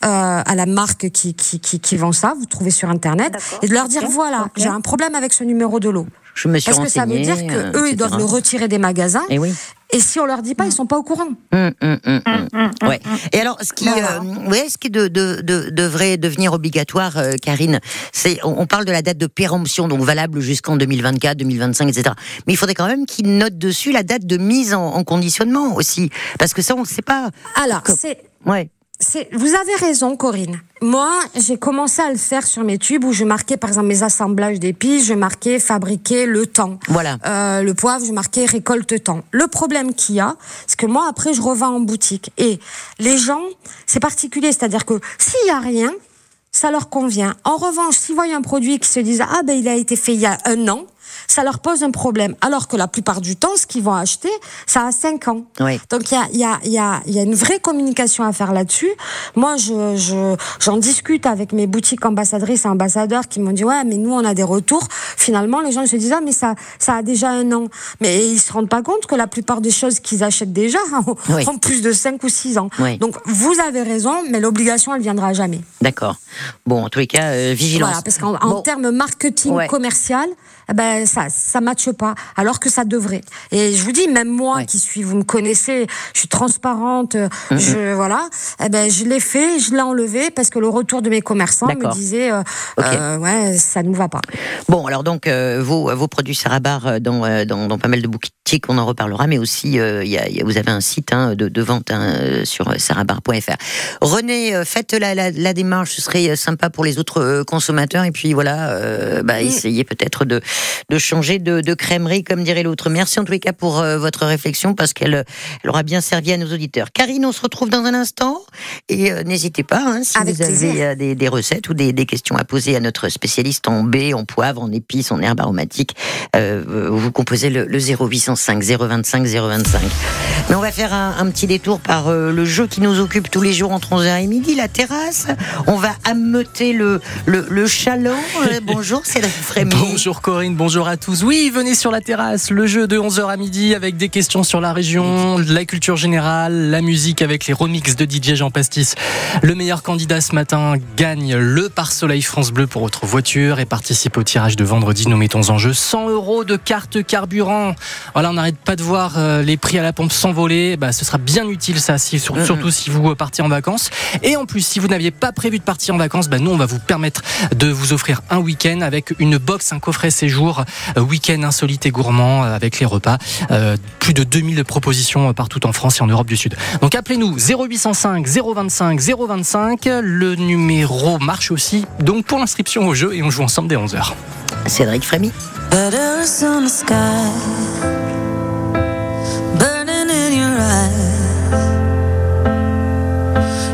euh, à la marque qui, qui, qui, qui, vend ça, vous trouvez sur internet, et de leur dire voilà, j'ai un problème avec ce numéro de lot. Je me suis Parce que ça veut dire que eux, ils doivent le retirer des magasins. Et oui. Et si on leur dit pas, ils sont pas au courant. Hum, hum, hum, ouais. Et alors, ce qui, euh, ce qui de, de, de, devrait devenir obligatoire, euh, Karine, c'est, on, parle de la date de péremption, donc valable jusqu'en 2024, 2025, etc. Mais il faudrait quand même qu'ils notent dessus la date de mise en, en conditionnement aussi, parce que ça, on ne sait pas. Alors, c'est. Ouais vous avez raison, Corinne. Moi, j'ai commencé à le faire sur mes tubes où je marquais, par exemple, mes assemblages d'épices, je marquais fabriquer le temps. Voilà. Euh, le poivre, je marquais récolte temps. Le problème qu'il y a, c'est que moi, après, je revends en boutique. Et les gens, c'est particulier, c'est-à-dire que s'il y a rien, ça leur convient. En revanche, s'ils voient un produit qui se disent, ah ben, il a été fait il y a un an, ça leur pose un problème. Alors que la plupart du temps, ce qu'ils vont acheter, ça a 5 ans. Donc il y a, y, a, y, a, y a une vraie communication à faire là-dessus. Moi, je, je, j'en discute avec mes boutiques ambassadrices et ambassadeurs qui m'ont dit ouais, mais nous on a des retours. Finalement, les gens se disent ah mais ça, ça a déjà un an. Mais ils se rendent pas compte que la plupart des choses qu'ils achètent déjà ont, plus de 5 ou 6 ans. Donc vous avez raison, mais l'obligation elle viendra jamais. D'accord. Bon, en tous les cas, euh, vigilance. Voilà, parce qu'en termes marketing commercial, ben ça ça matche pas alors que ça devrait. Et je vous dis même moi qui suis vous me connaissez, je suis transparente, mm-hmm. je voilà, eh ben je l'ai fait, je l'ai enlevé parce que le retour de mes commerçants me disait euh, euh, ouais, ça ne nous va pas. Bon, alors donc euh, vos vos produits Sarabar dans, dans, dans pas mal de boutiques, on en reparlera mais aussi y, a, vous avez un site hein, de, de, vente hein, sur sarabar.fr. René, faites la, la, la, démarche, ce serait sympa pour les autres consommateurs et puis voilà, bah, mm. essayez peut-être de de changer de, de crèmerie, comme dirait l'autre. Merci en tous les cas pour euh, votre réflexion, parce qu'elle elle aura bien servi à nos auditeurs. Karine, on se retrouve dans un instant, et euh, n'hésitez pas, hein, si vous avez euh, des, des, recettes ou des, des, questions à poser à notre spécialiste en baie, en poivre, en épices, en herbes aromatiques, vous composez le, le 0805 025 025. Mais on va faire un, un petit détour par le jeu qui nous occupe tous les jours entre 11h et midi, la terrasse. On va ameuter le, le, le chaland. bonjour Cédric Frémy. Bonjour Corinne, bonjour à tous. Oui, venez sur la terrasse, le jeu de 11h à midi avec des questions sur la région, la culture générale, la musique avec les remixes de DJ Jean Pastis. Le meilleur candidat ce matin gagne le pare-soleil France Bleu pour votre voiture et participe au tirage de vendredi. Nous mettons en jeu 100 euros de carte carburant. Voilà, on n'arrête pas de voir euh, les prix à la pompe s'envoler. Bah, ce sera bien utile ça, surtout si vous partez en vacances. Et en plus, si vous n'aviez pas prévu de partir en vacances, bah, nous, on va vous permettre de vous offrir un week-end avec une box, un coffret séjour euh, week-end insolite et gourmand euh, avec les repas. Euh, plus de 2000 propositions partout en France et en Europe du Sud. Donc appelez-nous 0805 025 025. Le numéro marche aussi donc pour l'inscription au jeu et on joue ensemble dès 11h. Cédric Frémy.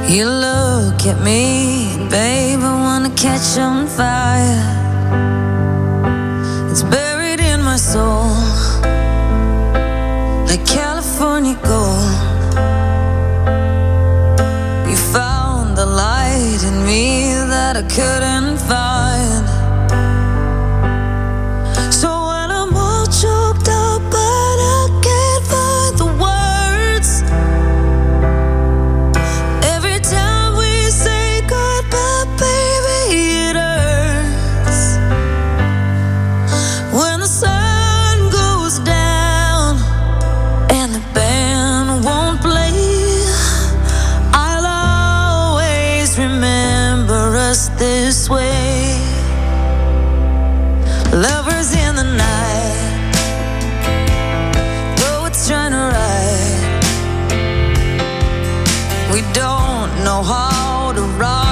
You look at me, babe, I wanna catch on fire. It's buried in my soul, like California gold. You found the light in me that I couldn't find. know how to run.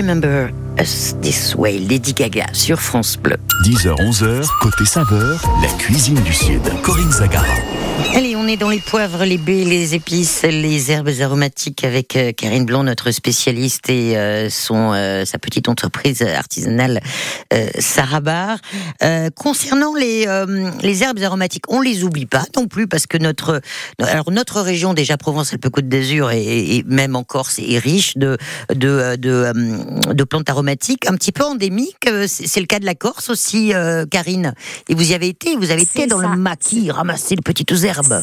Remember Us This Way, Lady Gaga sur France Bleu. 10h, 11h, côté saveur, la cuisine du Sud. Corinne Zagara. Allez, est dans les poivres, les baies, les épices, les herbes aromatiques avec euh, Karine Blanc, notre spécialiste, et euh, son euh, sa petite entreprise artisanale Sarabar. concernant les les herbes aromatiques, on les oublie pas non plus parce que notre alors notre région déjà Provence-Alpes-Côte d'Azur et, même en Corse est riche de de de, de plantes aromatiques, un petit peu endémiques. C'est le cas de la Corse aussi, Karine. Et vous y avez été, vous avez été dans le maquis, ramasser les petites herbes.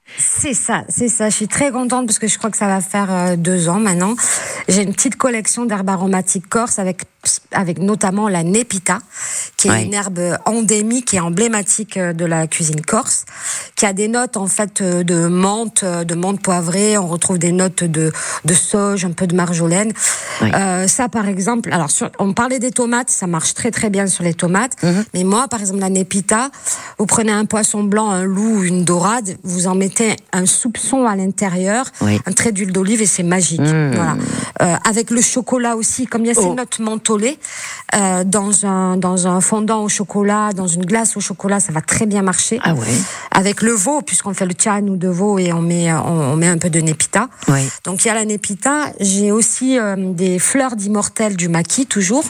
C'est ça, c'est ça. Je suis très contente parce que je crois que ça va faire euh, deux ans maintenant. J'ai une petite collection d'herbes aromatiques corse avec avec notamment la népita, qui est une herbe endémique et emblématique euh, de la cuisine corse, qui a des notes en fait euh, de menthe, de menthe poivrée. On retrouve des notes de de sauge, un peu de marjolaine. ça, par exemple, alors on parlait des tomates, ça marche très très bien sur les tomates. Mhm. Mais moi, par exemple, la népita, vous prenez un poisson blanc, un loup, une dorade, vous en mettez un soupçon à l'intérieur, un trait d'huile d'olive et c'est magique. Mmh. Voilà. Euh, avec le chocolat aussi, comme il y a ces oh. notes mentholées, euh, dans un dans un fondant au chocolat, dans une glace au chocolat, ça va très bien marcher. Ah ouais. Avec le veau, puisqu'on fait le tchan ou de veau et on met on, met un peu de népita. Donc il y a la népita. J'ai aussi euh, des fleurs d'immortel du maquis toujours.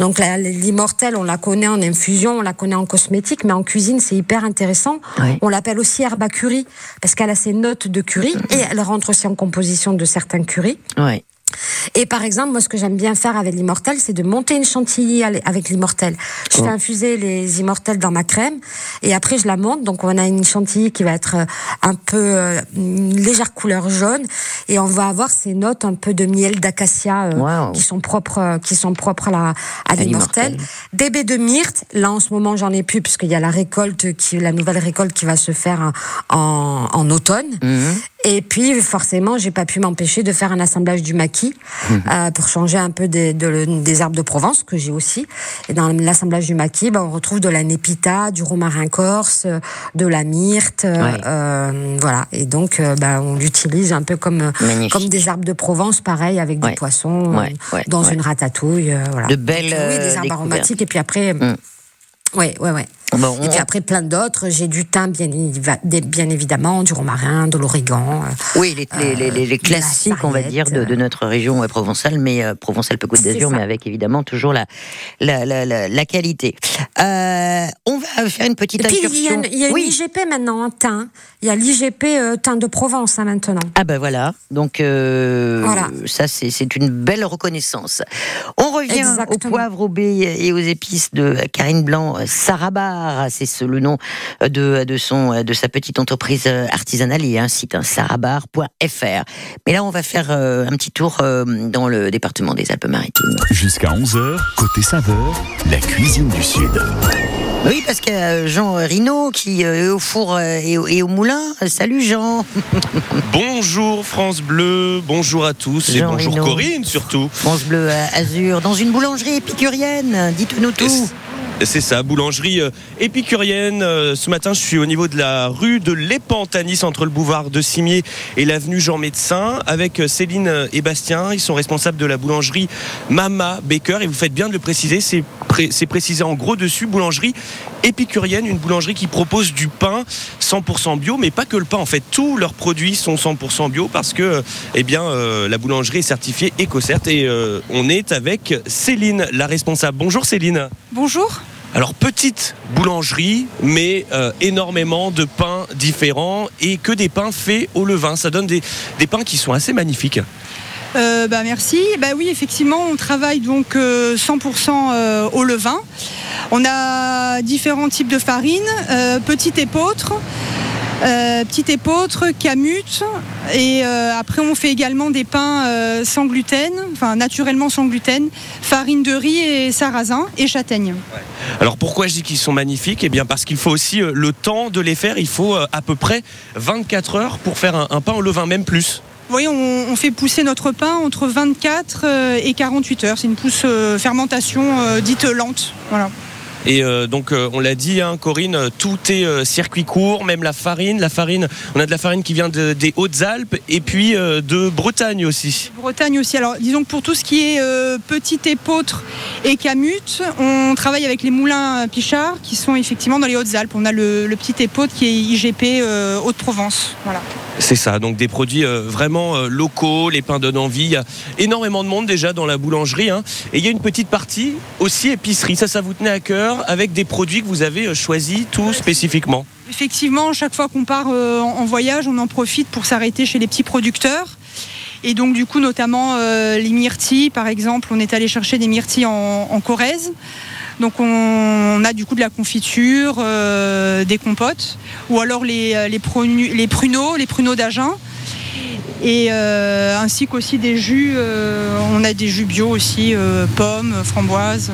Donc l'immortel, on la connaît en infusion, on la connaît en cosmétique, mais en cuisine c'est hyper intéressant. On l'appelle aussi herbe à curry parce qu'elle a ses notes de curry et elle rentre aussi en composition de certains currys. Ouais. Et par exemple, moi, ce que j'aime bien faire avec l'immortel, c'est de monter une chantilly avec l'immortel. Je fais infuser les immortels dans ma crème et après je la monte. Donc on a une chantilly qui va être euh, un peu euh, une légère couleur jaune et on va avoir ces notes un peu de miel d'acacia euh, qui sont propres, qui sont propres à, la, à l'immortel. Des baies de myrte. Là en ce moment j'en ai plus puisqu'il y a la récolte qui, la nouvelle récolte qui va se faire en, en automne. Mhm. Et puis forcément, j'ai pas pu m'empêcher de faire un assemblage du maquis mhm. euh, pour changer un peu des, des arbres de Provence que j'ai aussi. Et dans l'assemblage du maquis, bah, on retrouve de la népita, du romarin corse, de la myrte, euh, voilà. Et donc, euh, bah, on l'utilise un peu comme comme des arbres de Provence, pareil avec des poissons dans une ratatouille. voilà. De belles oui, des arbres aromatiques. Et puis après. Mm. Oui, oui, oui. et puis après plein d'autres, j'ai du thym bien, bien évidemment, du romarin, de l'origan. Euh, oui, les, les, les, les classiques, on va dire, de, de notre région ouais, provençale, mais euh, provençale Côte d'Azur, mais avec évidemment toujours la, la, la, la, qualité. Euh, on va faire une petite et Il y a, une, une IGP maintenant, un thym. Il y a l'IGP euh, thym de Provence hein, maintenant. Ah ben voilà, donc euh, voilà. ça c'est une belle reconnaissance. On revient au poivre, au baies et aux épices de Karine Blanc Sarabar, c'est le nom de, de, son, de sa petite entreprise artisanale. Il y a un site, hein, sarabar.fr. Mais là, on va faire euh, un petit tour euh, dans le département des Alpes-Maritimes. Jusqu'à 11h, côté saveur, la cuisine du Sud. Oui, parce qu'il y a Jean Rino qui est au four et au, moulin. Salut Jean. bonjour France Bleu, bonjour à tous et bonjour Corinne surtout. France Bleu Azur, dans une boulangerie épicurienne, dites-nous tout. C'est ça, boulangerie euh, épicurienne. Euh, ce matin, je suis au niveau de la rue de l'Épantanis, entre le boulevard de Cimier et l'avenue Jean Médecin, avec euh, Céline et Bastien. Ils sont responsables de la boulangerie Mama Baker. Et vous faites bien de le préciser, c'est précisé en gros dessus, boulangerie épicurienne, une boulangerie qui propose du pain 100% bio, mais pas que le pain. En fait, tous leurs produits sont 100% bio parce que, eh bien, la boulangerie est certifiée EcoCert. Et on est avec Céline, la responsable. Bonjour Céline. Bonjour. Alors petite boulangerie, mais euh, énormément de pains différents et que des pains faits au levain. Ça donne des, pains qui sont assez magnifiques. Euh, bah merci. Bah oui, effectivement, on travaille donc 100% euh, au levain. On a différents types de farines, petite épeautre, petit épeautre, camute. Et après, on fait également des pains sans gluten, enfin naturellement sans gluten, farine de riz et sarrasin et châtaigne. Alors pourquoi je dis qu'ils sont magnifiques? Eh bien parce qu'il faut aussi le temps de les faire. Il faut à peu près 24 heures pour faire un pain au levain, même plus. Oui, on, fait pousser notre pain entre 24 euh, et 48 heures. C'est une pousse euh, fermentation euh, dite lente. Voilà. Et euh, donc, euh, on l'a dit, hein, Corinne, tout est circuit court, même la farine. La farine, on a de la farine qui vient des Hautes-Alpes et puis de Bretagne aussi. Bretagne aussi. Alors, disons que pour tout ce qui est petit épeautre et camute, on travaille avec les moulins Pichard qui sont effectivement dans les Hautes-Alpes. On a le, petit épeautre qui est IGP Haute-Provence. Voilà. C'est ça, donc des produits vraiment locaux, les pains donnent envie. Il y a énormément de monde déjà dans la boulangerie. Hein. Et il y a une petite partie aussi épicerie. Ça, ça vous tenait à cœur avec des produits que vous avez euh, choisis tout spécifiquement? Effectivement, chaque fois qu'on part euh, en voyage, on en profite pour s'arrêter chez les petits producteurs. Et donc du coup, notamment euh, les myrtilles, par exemple, on est allé chercher des myrtilles en, Corrèze. Donc on, a du coup de la confiture, des compotes, ou alors les, les, pruneaux, les pruneaux d'Agen et euh, ainsi qu'aussi des jus. Euh, on a des jus bio aussi, euh, pommes, framboises.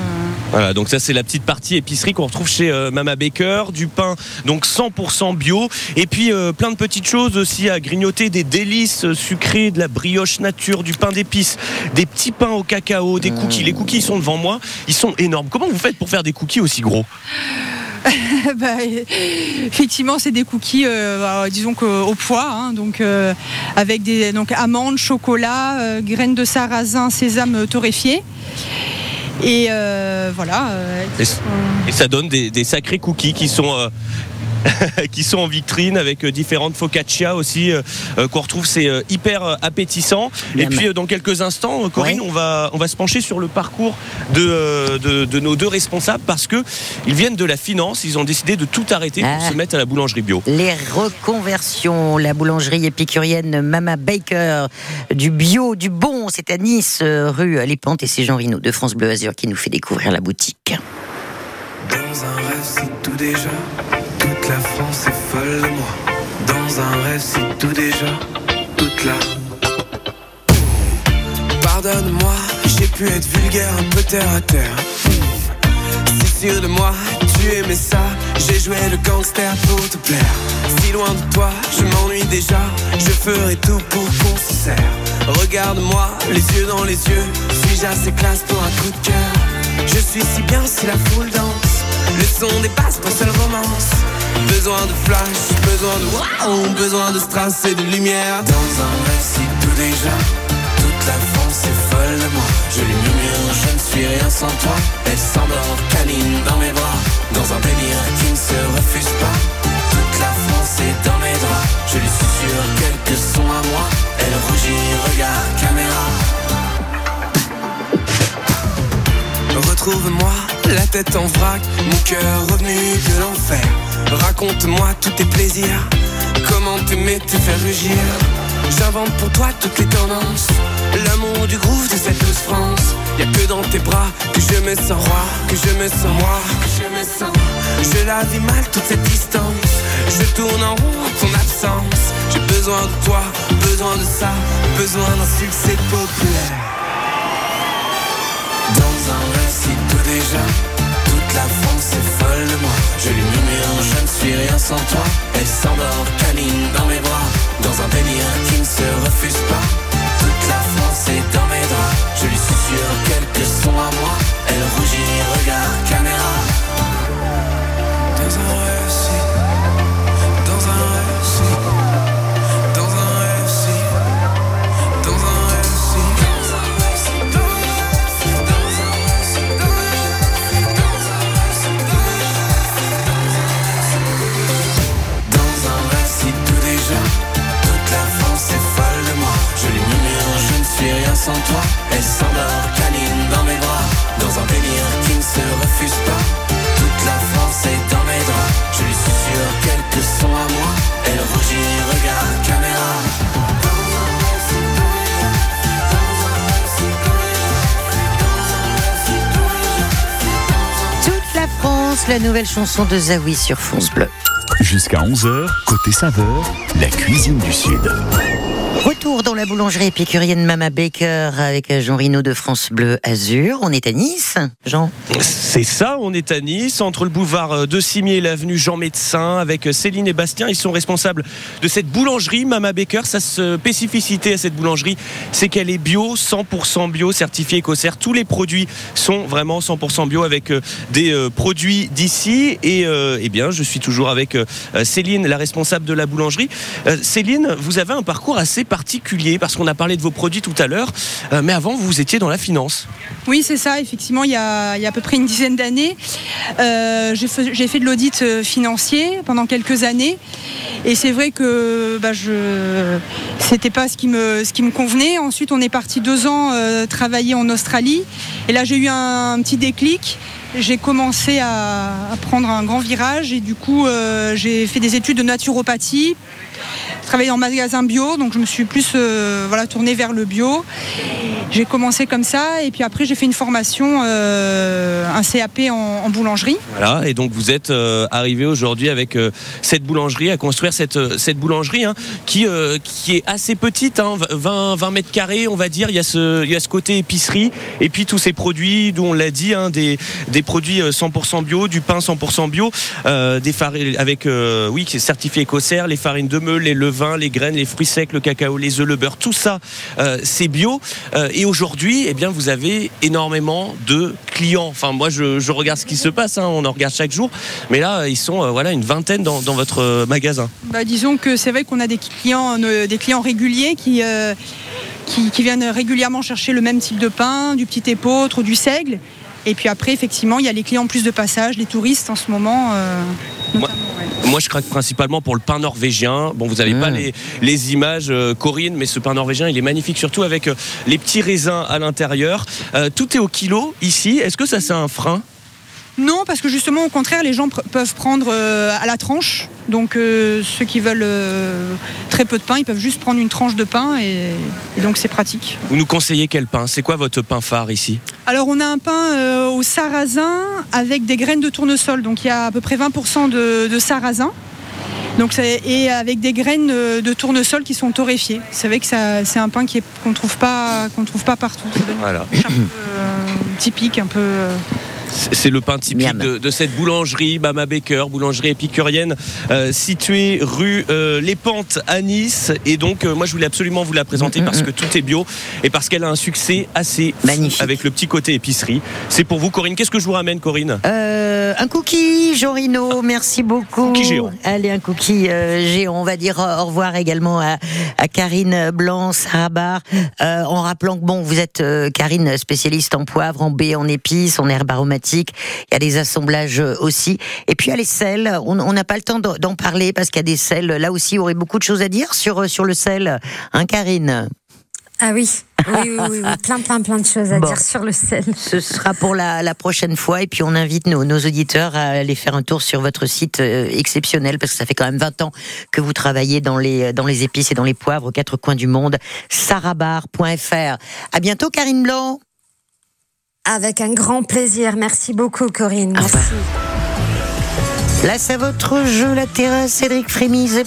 Voilà, donc ça c'est la petite partie épicerie qu'on retrouve chez Mama Baker, du pain donc 100% bio, et puis plein de petites choses aussi à grignoter, des délices sucrées, de la brioche nature, du pain d'épices, des petits pains au cacao, des cookies. Les cookies sont devant moi, ils sont énormes. Comment vous faites pour faire des cookies aussi gros? bah, effectivement, c'est des cookies, euh, bah, disons qu'au poids, hein, donc euh, avec des donc amandes, chocolat, euh, graines de sarrasin, sésame torréfié. Et voilà. Et, ça donne des, sacrés cookies qui sont qui sont en vitrine avec euh, différentes focaccia aussi euh, euh, qu'on retrouve. C'est hyper appétissant. Et puis dans quelques instants, Corinne, on, va, on va se pencher sur le parcours de, de, nos deux responsables parce que ils viennent de la finance. Ils ont décidé de tout arrêter pour ah. se mettre à la boulangerie bio. Les reconversions, la boulangerie épicurienne Mama Baker, du bio, du bon, c'est à Nice, rue Les Pentes, et c'est Jean Rino de France Bleu Azur qui nous fait découvrir la boutique. Dans un rêve, c'est tout déjà la France est folle de moi. Dans un rêve, c'est tout déjà, toute là. Pardonne-moi, j'ai pu être vulgaire, un peu terre à terre. Si sûr de moi, tu aimais ça. J'ai joué le gangster pour te plaire. Si loin de toi, je m'ennuie déjà. Je ferai tout pour qu'on se serre. Regarde-moi, les yeux dans les yeux. Suis-je assez classe pour un coup de cœur? Je suis si bien si la foule danse. Le son dépasse ma seule romance. Besoin de flash, besoin de wow, besoin de strass et de lumière. Dans un récit tout déjà, toute la France est folle de moi. Je lui murmure, je ne suis rien sans toi. Elle s'endort, câline dans mes bras, dans un délire qui ne se refuse pas. Toute la France est dans mes draps, je lui susurre quelques sons à moi. Elle rougit, regarde caméra. Retrouve-moi, la tête en vrac, mon cœur revenu de l'enfer. Raconte-moi tous tes plaisirs, comment t'aimer te faire rugir. J'invente pour toi toutes les tendances, l'amour du groove de cette douce France. Y'a que dans tes bras que je me sens roi, que je me sens moi, que je me sens. Je la vis mal toute cette distance, je tourne en rond ton absence. J'ai besoin de toi, besoin de ça, besoin d'un succès populaire. Dans un tout déjà, toute la France est folle de moi. Je lui murmure, je ne suis rien sans toi. Elle s'endort, câline dans mes bras, dans un délire qui ne se refuse pas. Toute la France est dans mes draps. Je lui susurre quelques sans toi. Elle s'endort, câline dans mes bras, dans un délire qui ne se refuse pas. Toute la France est dans mes draps, je lui susurre quelques sons à moi. Elle rougit, regarde caméra. Toute la France, la nouvelle chanson de Zawi sur France Bleu. Jusqu'à 11h, côté saveur, la cuisine du Sud. La boulangerie épicurienne Mama Baker avec Jean Rino de France Bleu Azur. On est à Nice, Jean C'est ça, on est à Nice, entre le boulevard de Cimier et l'avenue Jean Médecin, avec Céline et Bastien. Ils sont responsables de cette boulangerie Mama Baker. Sa spécificité à cette boulangerie, c'est qu'elle est bio, 100% bio, certifiée EcoCert. Tous les produits sont vraiment 100% bio avec euh, des euh, produits d'ici. Et euh, eh bien, je suis toujours avec Céline, la responsable de la boulangerie. Céline, vous avez un parcours assez particulier parce qu'on a parlé de vos produits tout à l'heure, euh, mais avant vous étiez dans la finance. Oui, c'est ça. Effectivement, il y, a, à peu près une dizaine d'années, euh, j'ai fait, de l'audit euh, financier pendant quelques années, et c'est vrai que bah, je c'était pas ce qui me ce qui me convenait. Ensuite, on est parti deux ans travailler en Australie, et là j'ai eu un, petit déclic j'ai commencé à, prendre un grand virage et du coup j'ai fait des études de naturopathie travaillé en magasin bio, donc je me suis plus euh, voilà, tournée vers le bio. J'ai commencé comme ça et puis après j'ai fait une formation, euh, un CAP en, boulangerie. Voilà, et donc vous êtes euh, arrivé aujourd'hui avec cette boulangerie, à construire cette, cette boulangerie hein, qui, qui est assez petite, 20, hein, 20 mètres carrés on va dire. Il y, a ce, il y a ce côté épicerie et puis tous ces produits, d'où on l'a dit, hein, des, des produits 100% bio, du pain 100% bio, des farines avec, oui, qui est certifié écossaire, les farines de meule, les levains les graines, les fruits secs, le cacao, les œufs, le beurre, tout ça, euh, c'est bio. Euh, et aujourd'hui, eh vous avez énormément de clients. Enfin, moi, je, regarde ce qui se passe. Hein. on en regarde chaque jour. Mais là, ils sont euh, voilà une vingtaine dans, votre magasin. Bah, disons que c'est vrai qu'on a des clients, des clients réguliers qui, qui, viennent régulièrement chercher le même type de pain, du petit épeautre, du seigle. Et puis après, effectivement, il y a les clients plus de passage, les touristes en ce moment. Moi, je craque principalement pour le pain norvégien. Bon, vous n'avez pas mmh. les, images, euh, Corinne, mais ce pain norvégien, il est magnifique, surtout avec euh, les petits raisins à l'intérieur. Euh, tout est au kilo ici. Est-ce que ça, c'est un frein? Non, parce que justement, au contraire, les gens peuvent prendre euh, à la tranche. Donc, euh, ceux qui veulent euh, très peu de pain, ils peuvent juste prendre une tranche de pain et, donc c'est pratique. Vous nous conseillez quel pain? C'est quoi votre pain phare ici? Alors, on a un pain au sarrasin avec des graines de tournesol. Donc, il y a à peu près 20% de, sarrasin. Donc, et avec des graines de tournesol qui sont torréfiées. C'est vrai que c'est un pain qu'on ne trouve, pas, trouve pas partout. Voilà. Un peu typique, un peu. C'est le pain typique de, cette boulangerie, Mama Baker, boulangerie épicurienne, euh, située rue euh, Les Pentes à Nice. Et donc, euh, moi, je voulais absolument vous la présenter mm, mm, parce mm. que tout est bio et parce qu'elle a un succès assez magnifique avec le petit côté épicerie. C'est pour vous, Corinne. Qu'est-ce que je vous ramène, Corinne? Un cookie, Jorino. Merci beaucoup. Cookie géant. Allez, un cookie géant. On va dire au revoir également à, Karine Blanc, Sarah en rappelant que bon, vous êtes Karine, spécialiste en poivre, en baie, en épices, en herbe il y a des assemblages euh, aussi. Et puis il y a les sels, on n'a pas le temps d'en parler parce qu'il y a des sels, là aussi, il y aurait beaucoup de choses à dire sur, euh, sur le sel, hein Karine? Ah oui, oui, oui, plein, plein, plein de choses à dire sur le sel. Ce sera pour la, prochaine fois. Et puis, on invite nos, auditeurs à aller faire un tour sur votre site euh, exceptionnel, parce que ça fait quand même 20 ans que vous travaillez dans les, dans les épices et dans les poivres aux quatre coins du monde. sarabar.fr. À bientôt, Karine Blanc. Avec un grand plaisir. Merci beaucoup, Corinne. Merci. Là, c'est votre jeu, la terrasse, Cédric Frémy, c'est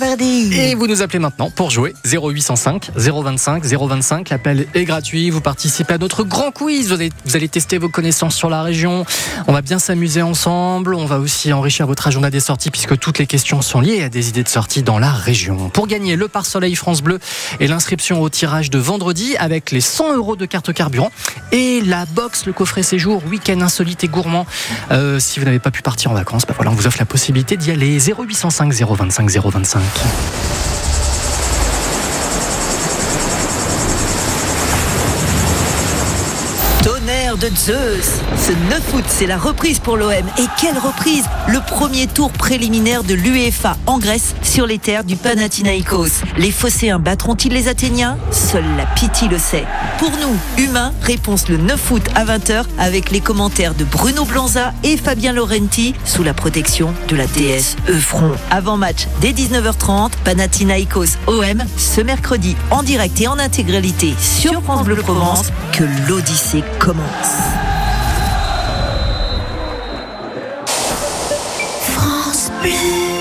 Et vous nous appelez maintenant pour jouer 0805 025 025. L'appel est gratuit. Vous participez à notre grand quiz. Vous allez, vous allez tester vos connaissances sur la région. On va bien s'amuser ensemble. On va aussi enrichir votre agenda des sorties puisque toutes les questions sont liées à des idées de sortie dans la région. Pour gagner le pare-soleil France Bleu et l'inscription au tirage de vendredi avec les 100 euros de carte carburant et la box, le coffret séjour, week-end insolite et gourmand. Euh, si vous n'avez pas pu partir en vacances, bah voilà, on vous offre la possibilité d'y aller 0805 025 025. De Zeus. Ce 9 août, c'est la reprise pour l'OM. Et quelle reprise Le premier tour préliminaire de l'UEFA en Grèce sur les terres du Panathinaikos. Les Phocéens battront-ils les Athéniens? Seule la pitié le sait. Pour nous, humains, réponse le 9 août à 20h avec les commentaires de Bruno Blanza et Fabien Laurenti sous la protection de la déesse Euphron. Avant match dès 19h30, Panathinaikos OM ce mercredi en direct et en intégralité sur France Bleu Provence que l'Odyssée commence. France Bleu.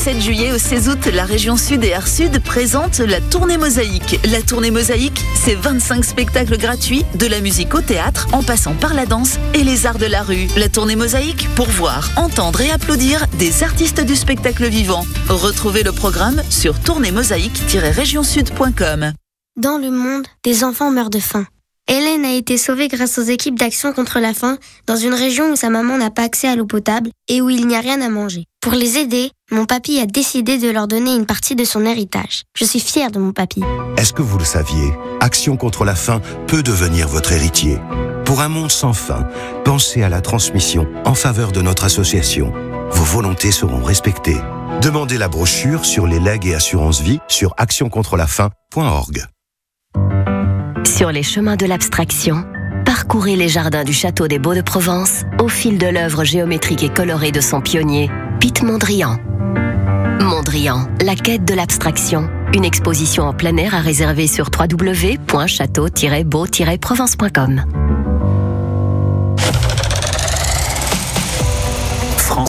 7 juillet au 16 août, la région Sud et Art Sud présentent la tournée Mosaïque. La tournée Mosaïque, c'est 25 spectacles gratuits, de la musique au théâtre, en passant par la danse et les arts de la rue. La tournée Mosaïque pour voir, entendre et applaudir des artistes du spectacle vivant. Retrouvez le programme sur tournéemosaïque-regionsud.com. Dans le monde, des enfants meurent de faim. Hélène a été sauvée grâce aux équipes d'action contre la faim dans une région où sa maman n'a pas accès à l'eau potable et où il n'y a rien à manger. Pour les aider, mon papy a décidé de leur donner une partie de son héritage. Je suis fière de mon papy. Est-ce que vous le saviez? Action contre la faim peut devenir votre héritier. Pour un monde sans faim, pensez à la transmission en faveur de notre association. Vos volontés seront respectées. Demandez la brochure sur les legs et assurances vie sur actioncontrelafaim.org. Sur les chemins de l'abstraction, parcourez les jardins du château des Beaux de Provence au fil de l'œuvre géométrique et colorée de son pionnier, Pete Mondrian. Mondrian, la quête de l'abstraction. Une exposition en plein air à réserver sur www.château-beau-provence.com.